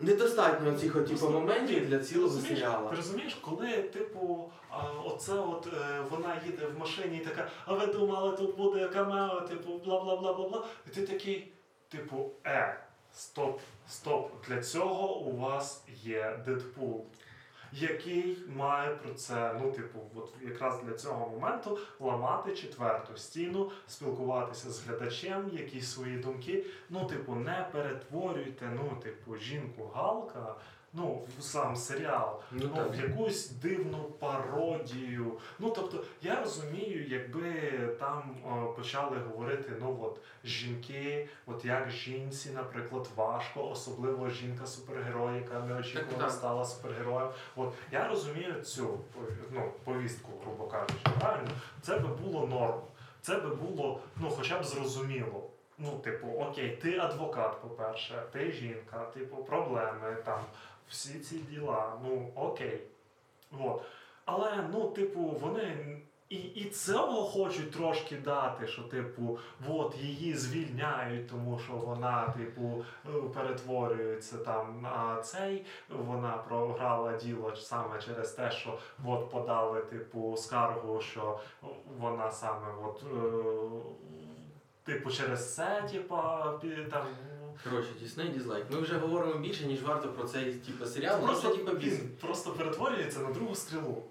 S2: недостатньо цих типу, моментів для цілого серіалу.
S1: Ти розумієш, коли, типу, а, оце от е, вона їде в машині і така, а ви думали, тут буде камео, типу, бла бла бла бла бла. І ти такий, типу, е, стоп, стоп. Для цього у вас є Дедпул. Який має про це, ну, типу, от якраз для цього моменту ламати четверту стіну, спілкуватися з глядачем, якісь свої думки. Ну, типу, не перетворюйте, ну, типу, жінку Галка, ну, в сам серіал,
S2: Ну,
S1: ну, в якусь дивну пародію. Ну, тобто, я розумію, якби там о, почали говорити, ну от жінки, от як жінці, наприклад, важко, особливо жінка супергерой, яка неочікувано стала супергероєм. От я розумію цю ну, повістку, грубо кажучи, правильно? Це би було норм. Це би було, ну, хоча б зрозуміло. ну, типу, окей, ти адвокат, по-перше, ти жінка, типу, проблеми, там, всі ці діла, ну окей. От. Але, ну, типу, вони і, і цього хочуть трошки дати, що, типу, от її звільняють, тому що вона, типу, е, перетворюється там на цей. Вона програла діло саме через те, що от подали, типу, скаргу, що вона саме от. Е, Типу, через це, типа, там.
S2: Коротше, Дісней дізлайк. Ми вже говоримо більше, ніж варто про цей типу, серіал.
S1: просто,
S2: Просто типу
S1: він просто перетворюється на другу стрілу.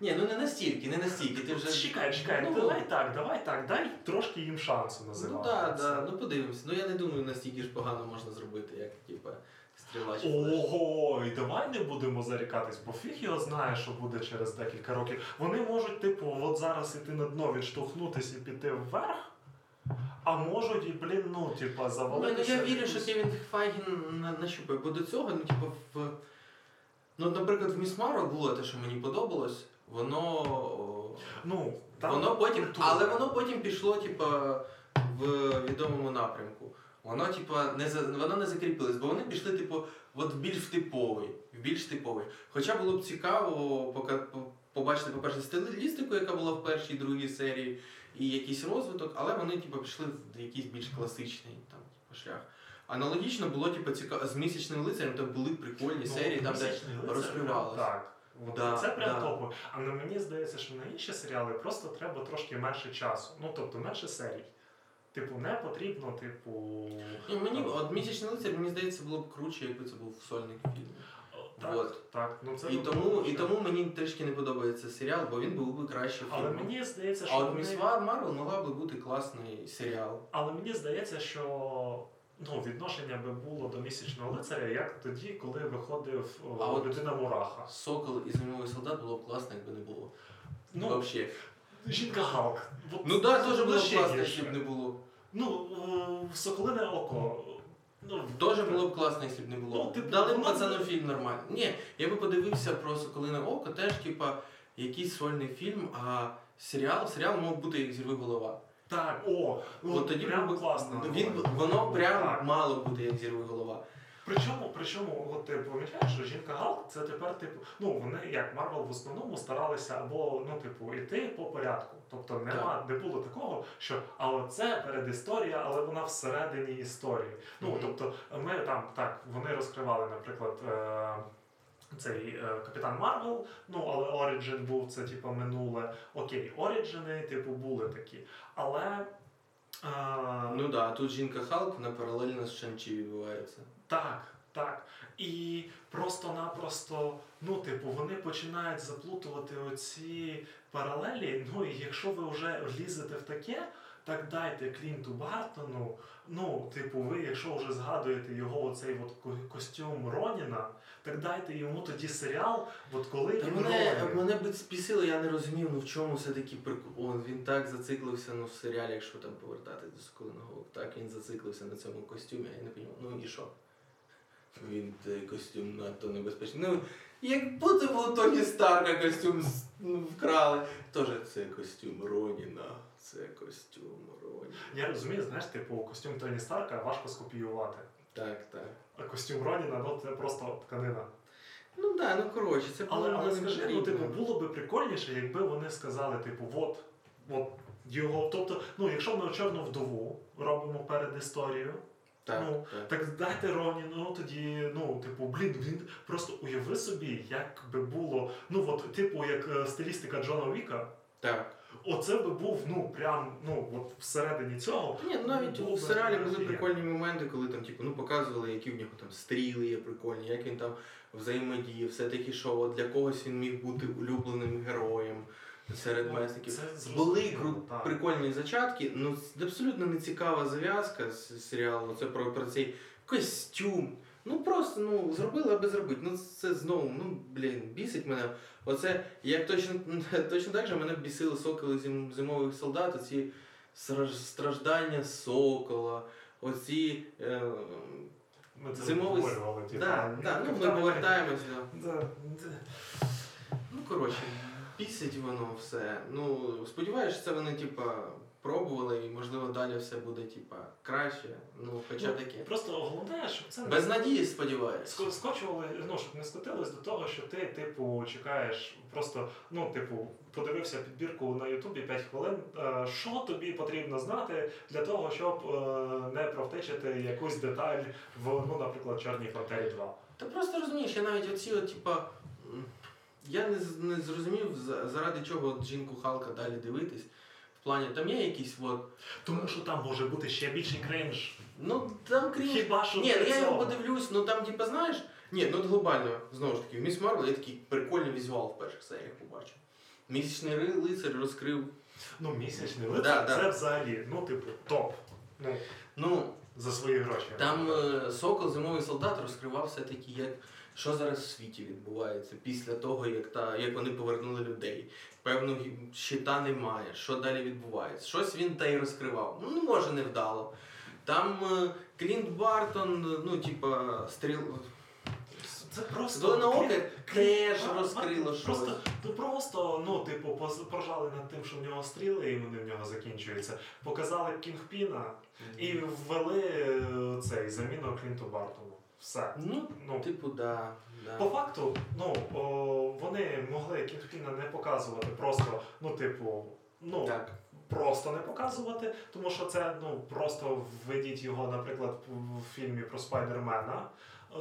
S2: Ні, ну не настільки, не настільки. Ти вже.
S1: Чекай, чекай,
S2: Ну,
S1: давай так, давай так, дай трошки їм шансу називати.
S2: Ну так, да, да, ну подивимось. Ну я не думаю, настільки ж погано можна зробити, як типу, стріла.
S1: Ого, і давай не будемо зарікатись, бо фіг його знає, що буде через декілька років. Вони можуть, типу, от зараз іти на дно, відштовхнутись і піти вверх, а можуть і, блін, ну, типа,
S2: Ні, ну я вірю, що Кевін Файгі на- нащупає, бо до цього, ну типу, в. Ну, наприклад, в Міс Марвел було те, що мені подобалось, воно.
S1: Ну, там
S2: Воно потім,
S1: культура.
S2: але воно потім пішло, типа, в відомому напрямку. Воно, типа, не за воно не закріпилось, бо вони пішли, типу, от більш в типовий, в більш типовий. Хоча було б цікаво пока, побачити, по-перше, стилістику, яка була в першій і другій серії, і якийсь розвиток, але вони, типу, пішли в якийсь більш класичний там, типу, шлях. Аналогічно було, типу, цікаво, з місячним лицарем там були прикольні
S1: Ну,
S2: серії, там, де розкривалось.
S1: Так. От
S2: Да,
S1: це прям
S2: да.
S1: топово. А на мені здається, що на інші серіали просто треба трошки менше часу. Ну, тобто менше серій. Типу, не потрібно, типу.
S2: Ні, мені от місячний лицар, мені здається, було б круче, якби це був сольний фільм.
S1: Так,
S2: Вот.
S1: так. Ну, це
S2: І тому, і тому мені трішки не подобається серіал, бо він був би краще
S1: Але мені здається, що
S2: А от
S1: вони-
S2: Міс Марвел могла би бути класний серіал.
S1: Але мені здається, що ну, відношення би було до місячного лицаря, як тоді, коли виходив о,
S2: А от-
S1: людина Мураха.
S2: Сокол і зимовий солдат було б класно, якби не було.
S1: Ну,
S2: Вообще.
S1: жінка Галк. От
S2: Ну так, да, теж було б
S1: ще
S2: класно,
S1: гірше.
S2: якщо не було.
S1: Ну, е, Соколине око. Ну,
S2: Дуже було б класно, якщо б не було.
S1: Ну, типу,
S2: Дали б
S1: воно-
S2: пацану фільм нормальний. Ні, я би подивився просто коли на Око, теж, типа, якийсь сольний фільм, а серіал, серіал мав бути як зірви голова.
S1: Так, о, ну,
S2: От тоді
S1: прям
S2: був би
S1: класно.
S2: Він, воно прям
S1: Так.
S2: мало бути як зірви голова.
S1: Причому, причому, от ти помічаєш, що жінка Галк це тепер, типу, ну вони як Марвел в основному старалися або ну, типу, іти по порядку. Тобто нема, не було такого, що а оце передісторія, але вона всередині історії. Ну
S2: Мгм.
S1: тобто, ми там так вони розкривали, наприклад. Е- цей е, Капітан Марвел, ну але origin був це типу минуле. Окей, Оріджини, типу, були такі. Але е,
S2: Ну так, да, тут жінка Халк вона паралельно з Шан-Чі відбувається.
S1: Так, так. І просто-напросто, ну, типу, вони починають заплутувати оці паралелі. Ну, і якщо ви вже влізете в таке, так дайте Клінту Бартону. Ну, типу, ви, якщо вже згадуєте його оцей от костюм Роніна, так дайте йому тоді серіал, от коли
S2: Та
S1: він
S2: мене,
S1: Ронін.
S2: мене б спісило, я не розумів, ну в чому все-таки прикол. Він так зациклився ну, в серіалі, якщо там повертатись до Соколиного. Так він зациклився на цьому костюмі, я не розумію. Ну і що? Він той костюм надто небезпечний. Ну, як будто було Тоні Старка костюм ну, вкрали. Тоже це костюм Роніна. Це костюм Роніна.
S1: Я розумію, знаєш, типу, костюм Тоні Старка важко скопіювати.
S2: Так, так.
S1: А костюм Роніна, ну це просто тканина.
S2: Ну так, да, ну коротше, це
S1: Але,
S2: було
S1: але
S2: не
S1: скажи, ну типу, було би прикольніше, якби вони сказали, типу, от, от його. Тобто, ну, якщо ми чорну вдову робимо перед історією,
S2: Так,
S1: ну,
S2: так.
S1: так дайте Роні, ну тоді, ну, типу, блін, він просто уяви собі, як би було, ну от, типу, як е, стилістика Джона Віка.
S2: так.
S1: Оце би був, ну, прям, ну, от всередині цього.
S2: Ні, ну навіть у серіалі були прикольні моменти, коли там, типу, ну показували, які в нього там стріли є прикольні, як він там взаємодіє, все-таки що от для когось він міг бути улюбленим героєм серед
S1: Ну,
S2: месників. Були
S1: так.
S2: прикольні зачатки, ну с- абсолютно не цікава зав'язка з серіалу. Це про, про цей костюм. Ну просто ну зробили, аби зробити. Ну це знову, ну блін, бісить мене. Оце як точно точно так же мене бісили соколи зим, зимових солдат, оці страждання сокола, оці. Е,
S1: Ми це
S2: зимовий-
S1: типу,
S2: да, да, ну ми повертаємося.
S1: Да.
S2: Ну коротше, Бісить воно все. Ну, сподіваюся, це вони, типа, пробували і можливо далі все буде, типа, краще. Ну, хоча
S1: Ну,
S2: таке.
S1: Просто головне, щоб це не
S2: Без надії, сподіваюся.
S1: Ско- скочували, ну щоб не скотилось до того, що ти, типу, чекаєш просто, ну, типу, подивився підбірку на Ютубі 5 хвилин. е, Що тобі потрібно знати для того, щоб е, не провтичити якусь деталь в, ну, наприклад, Чорній фронтері 2.
S2: Та просто розумієш, я навіть оці, от, типа. Я не, не зрозумів, заради чого от жінку Халка далі дивитись. В плані, там є якісь от.
S1: Тому що там може бути ще більший кринж.
S2: Ну там крім.
S1: Хіба що
S2: Ні, ну я його подивлюсь, ну там, типа, знаєш. Ні, ну глобально, знову ж таки, в Міс Марвел я такий прикольний візуал в перших серіях побачив. Місячний лицар розкрив.
S1: Ну, місячний лицар
S2: Да, да.
S1: це взагалі, ну, типу, топ. Ну,
S2: Ну,
S1: за свої гроші.
S2: Там е, Сокол Зимовий солдат розкривав все-таки, як, що зараз в світі відбувається після того, як, та, як вони повернули людей. Певно, щита немає, що далі відбувається. Щось він та й розкривав. Ну, може, не вдало. Там е, Клінт Бартон, е, ну, типа, стріл.
S1: Це просто
S2: Зеленооке теж розкрило щось.
S1: Просто, ну просто, ну, типу, поржали над тим, що в нього стріли, і вони в нього закінчуються. Показали Кінгпіна і ввели е, цей заміну Клінту Бартону. Все.
S2: Ну,
S1: Ну,
S2: типу, да. да.
S1: по факту, ну, о, вони могли Кінгпіна не показувати просто, ну, типу, ну,
S2: Так.
S1: просто не показувати, тому що це ну просто введіть його, наприклад, в фільмі про Спайдермена. Е,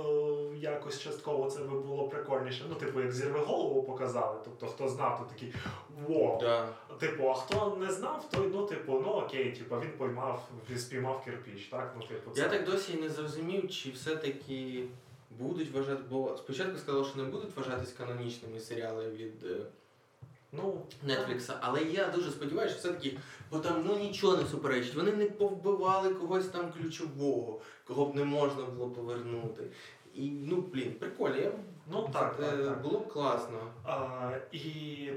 S1: якось частково це би було прикольніше. Ну, типу, як зірви голову показали. Тобто, хто знав, то такий вау.
S2: Да.
S1: Типу, а хто не знав, той ну, типу, ну окей, типу, він поймав, він спіймав кирпіч, так? Ну, типу, це.
S2: Я так досі і не зрозумів, чи все-таки будуть вважати, бо спочатку сказали, що не будуть вважатись канонічними серіали від е,
S1: Ну,
S2: Netflix, але я дуже сподіваюся, що все-таки, бо там ну нічого не суперечить. Вони не повбивали когось там ключового, кого б не можна було повернути. І ну блін, прикольно. Я,
S1: Ну, так,
S2: е,
S1: так, так.
S2: Було б класно.
S1: А, і,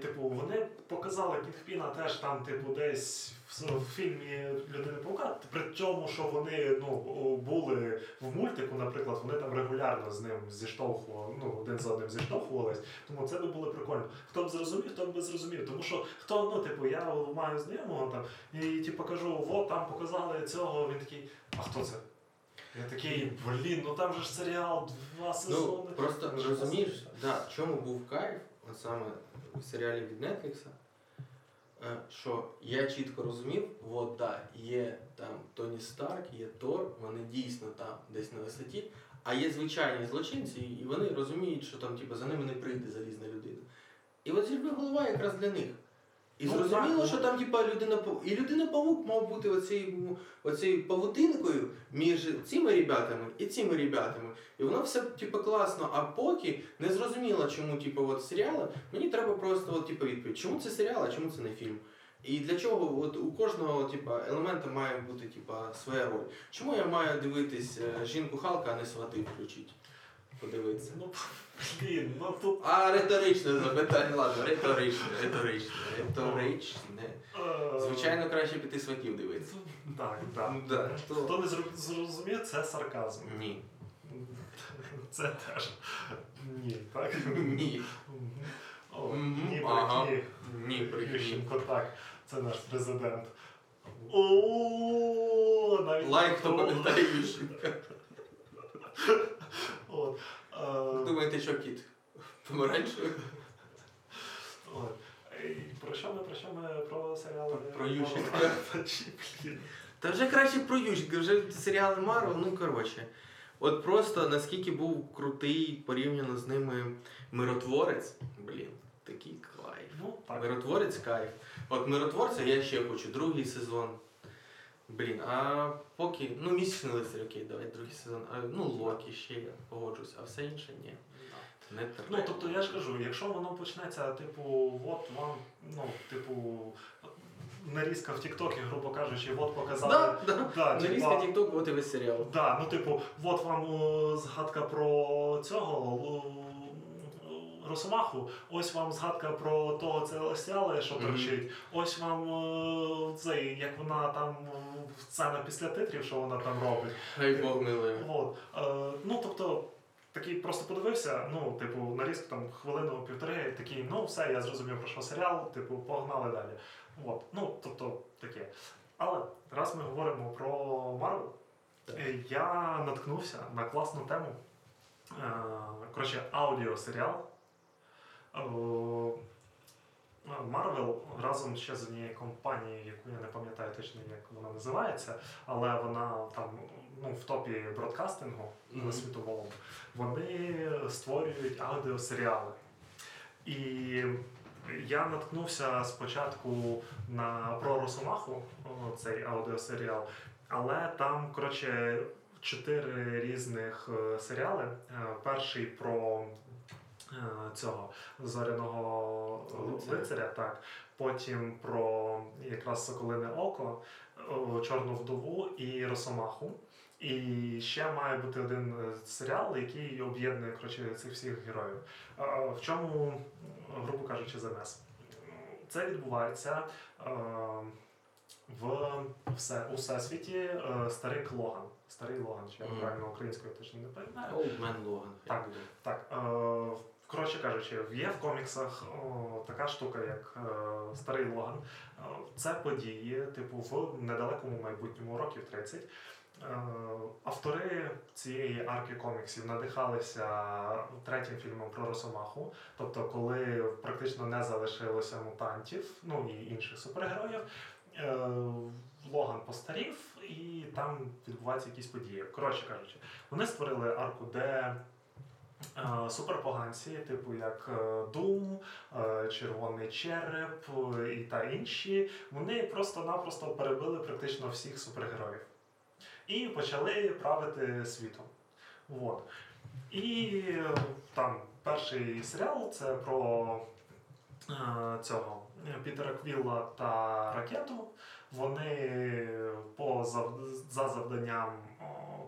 S1: типу, вони показали Кінгпіна теж там, типу, десь в, в фільмі Людини Паука, при тому, що вони ну, були в мультику, наприклад, вони там регулярно з ним зіштовхували, ну, один з одним зіштовхувались, тому це би було прикольно. Хто б зрозумів, хто б зрозумів. Тому що хто, ну, типу, я маю знайомого там, і типу кажу, от там показали цього, він такий, а хто це? Я такий, блін, ну там же ж серіал, два сезони.
S2: Ну просто розумієш, да, в чому був кайф, от саме в серіалі від Netflix, е, що я чітко розумів, от да, є там Тоні Старк, є Тор, вони дійсно там десь на висоті, а є звичайні злочинці, і вони розуміють, що там типу, за ними не прийде залізна людина. І от зірви голова якраз для них. І
S1: Ну,
S2: зрозуміло,
S1: так,
S2: що
S1: ну.
S2: там типа людина. І людина павук мав бути оцією, оцією павутинкою між цими ребятами і цими ребятами. І воно все типу, класно. А поки не зрозуміло, чому типу, от серіали, мені треба просто от, типу, відповідь, чому це серіал, а чому це не фільм. І для чого от, у кожного типу, елемента має бути типу, своя роль. Чому я маю дивитись е, жінку Халка, а не свати включити? Подивитися.
S1: Ну, блін, ну тут.
S2: А риторичне запитання, ладно, риторичне, риторичне, риторичне.
S1: е,
S2: Звичайно, краще піти сватів дивитися.
S1: Так, так.
S2: Ну, да, то-
S1: Хто не зру- зрозумів, це сарказм.
S2: Ні.
S1: Це теж. Ні, так?
S2: Ні.
S1: Мгм. О,
S2: Мгм,
S1: Ні,
S2: ага.
S1: брехні.
S2: Ні, брехні.
S1: Ющенко, так. Це наш президент. О, навіть
S2: Лайк, хто пам'ятає Ющенка.
S1: От.
S2: Думаєте, що кіт? Помаранчевий?
S1: от. Про що ми, про що ми, про серіали?
S2: Про Ющенка.
S1: Та.
S2: Та вже краще про Ющенка, вже серіали Марвел, ну коротше. От просто наскільки був крутий порівняно з ними миротворець, блін, такий кайф.
S1: Ну, так.
S2: Миротворець кайф. От миротворця я ще хочу, другий сезон. Блін, а поки. Ну, місячний лицар, окей, давай другий сезон. А, ну, Локі ще я погоджусь, а все інше ні. Не треба.
S1: Ну, тобто я ж кажу, якщо воно почнеться, типу, от вам, ну, типу, нарізка в Тіктокі, грубо кажучи, от показали.
S2: Да, да.
S1: Да,
S2: Нарізка
S1: типа,
S2: Тікток, от і весь серіал.
S1: да, ну, типу, от вам о, згадка про цього. Росомаху, ось вам згадка про того целестіала, що торчить. Ось вам цей, як вона там о, сцена після титрів, що вона там робить.
S2: Хай Бог милує.
S1: От. Е, ну, тобто, такий просто подивився, ну, типу, нарізку там хвилину півтори, такий, ну все, я зрозумів про що серіал, типу, погнали далі. От. Ну, тобто таке. Але раз ми говоримо про Марвел, е, я наткнувся на класну тему. Е, Коротше, аудіосеріал. Марвел разом ще з однією компанією, яку я не пам'ятаю точно, як вона називається, але вона там ну, в топі бродкастингу
S2: Мгм.
S1: світовому, вони створюють аудіосеріали. І я наткнувся спочатку на про Росомаху, цей аудіосеріал, але там, коротше, чотири різних е, серіали. Е, Перший про цього зоряного
S2: Лицаря.
S1: так. Потім про якраз Соколине Око, Чорну вдову і Росомаху. І ще має бути один е, серіал, який об'єднує коротше, цих всіх героїв. В чому, грубо кажучи, замес? Це відбувається е, в все, у всесвіті е, старий Логан. Старий Логан, чи я правильно українською точно не пам'ятаю.
S2: Logan. хай
S1: Так. Так, е, коротше кажучи, є в коміксах о, така штука, як е, Старий Логан. Е, це події, типу, в недалекому майбутньому, років 30. Е, автори цієї арки коміксів надихалися третім фільмом про Росомаху. Тобто, коли практично не залишилося мутантів, ну і інших супергероїв. е, Логан постарів, і там відбуваються якісь події. Коротше кажучи, вони створили арку, де суперпоганці, типу як е, Doom, е, Червоний Череп е, і та інші, вони просто-напросто перебили практично всіх супергероїв. І почали правити світом. Вот. І е, там перший серіал це про е, цього е, Пітера Квілла та ракету. Вони по за завданням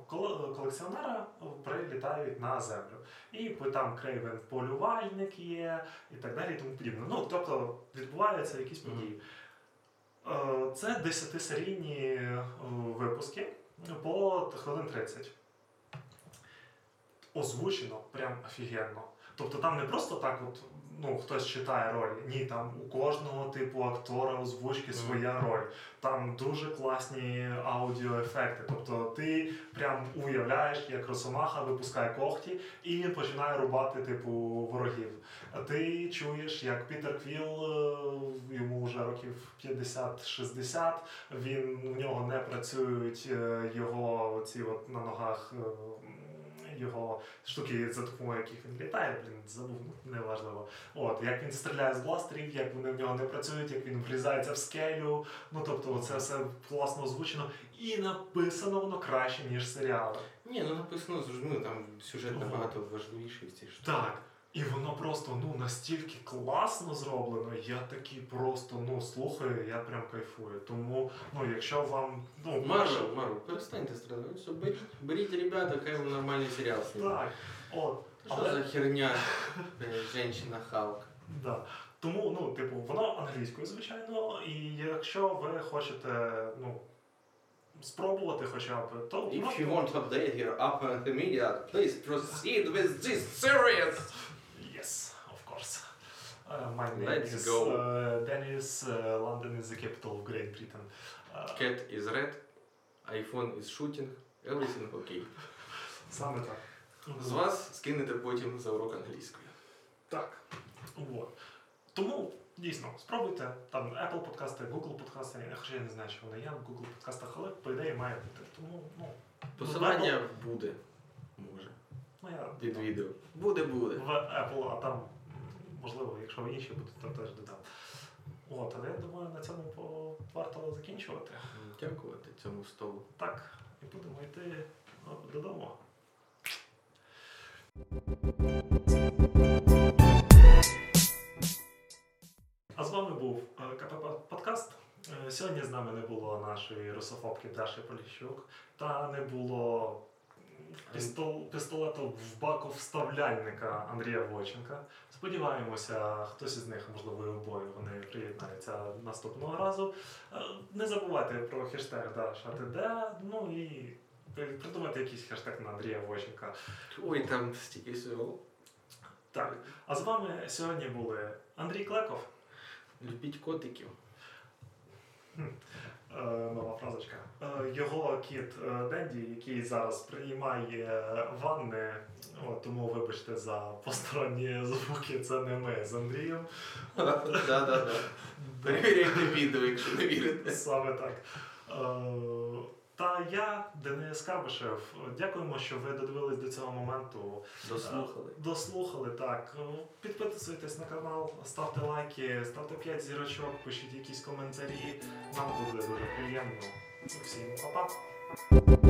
S1: колекціонера прилітають на землю. І там Крейвен полювальник є, і так далі, і тому подібне. Ну, тобто відбуваються якісь події. Е, Це 10-серійні е, випуски по хвилин 30. Озвучено прям офігенно. Тобто там не просто так, от, ну, хтось читає роль. Ні, там у кожного типу актора озвучки своя роль. Там дуже класні аудіоефекти. Тобто ти прям уявляєш, як Росомаха випускає когті і він починає рубати типу ворогів. А ти чуєш, як Пітер Квіл, е, йому вже років 50-60, він у нього не працюють е, його ці от на ногах. Його штуки, за допомогою яких він літає, блін, забув, ну, неважливо. От, як він стріляє з бластерів, як вони в нього не працюють, як він врізається в скелю. Ну тобто, це все класно озвучено і написано воно краще, ніж серіали.
S2: Ні, ну написано зрозуміло, там сюжет набагато важливіший в цій штуці.
S1: Так. І воно просто ну настільки класно зроблено. Я такий просто ну слухаю, я прям кайфую. Тому, ну якщо вам ну
S2: Марвел, Марвел, перестаньте страдати. Ну, все, беріть, беріть, ребята, хай вам нормальний серіал знімуть.
S1: так, от,
S2: Що
S1: але-
S2: за херня, е, женщина Халк?
S1: да. Тому, ну, типу, воно англійською, звичайно, і якщо ви хочете, ну. Спробувати хоча б, то
S2: If you want to update your upper media, please proceed with this series.
S1: Uh, my name
S2: Let's
S1: is
S2: go.
S1: Uh, Dennis. Uh, London is the capital of Great Britain. Uh,
S2: Cat is red, iPhone is shooting, everything okay.
S1: Саме так.
S2: З вас скинете потім за урок англійської.
S1: Так. Вот. Тому дійсно спробуйте там Apple подкасти, Google подкасти, я- хоча я не знаю, чи вони є в Google подкастах, але по ідеї має бути. Тому ну,
S2: Посилання буде, може,
S1: ну, я
S2: під відео. Буде, буде.
S1: в Apple, а там, можливо, якщо інші будуть, то теж додам. От, але я думаю, на цьому варто закінчувати.
S2: Дякувати цьому столу.
S1: Так, і будемо йти ну, додому. А з вами був е, КП Подкаст. Е, Сьогодні з нами не було нашої русофобки Даші Поліщук, та не було пістол, пістолету в баку вставляльника Андрія Войченка. Сподіваємося, хтось із них, можливо, і обоє, вони приєднаються наступного разу. Е, Не забувайте про хештег ДашаТД, ну і придумати якийсь хештег на Андрія Войченка.
S2: Ой, там стільки всього.
S1: Так. А з вами сьогодні були Андрій Клеков.
S2: Любіть котиків.
S1: Е, Нова фразочка. Е, Його кіт е, Денді, який зараз приймає ванни, от, тому вибачте за посторонні звуки, це не ми з Андрієм.
S2: Перевіряйте відео, якщо не вірите.
S1: Саме так. Е, Та я, Денис Кабишев, дякуємо, що ви додивились до цього моменту.
S2: Дослухали.
S1: Дослухали так. Е, Підписуйтесь на канал, ставте лайки, ставте 5 зірочок, пишіть якісь коментарі. Нам буде дуже приємно. Всім па-па!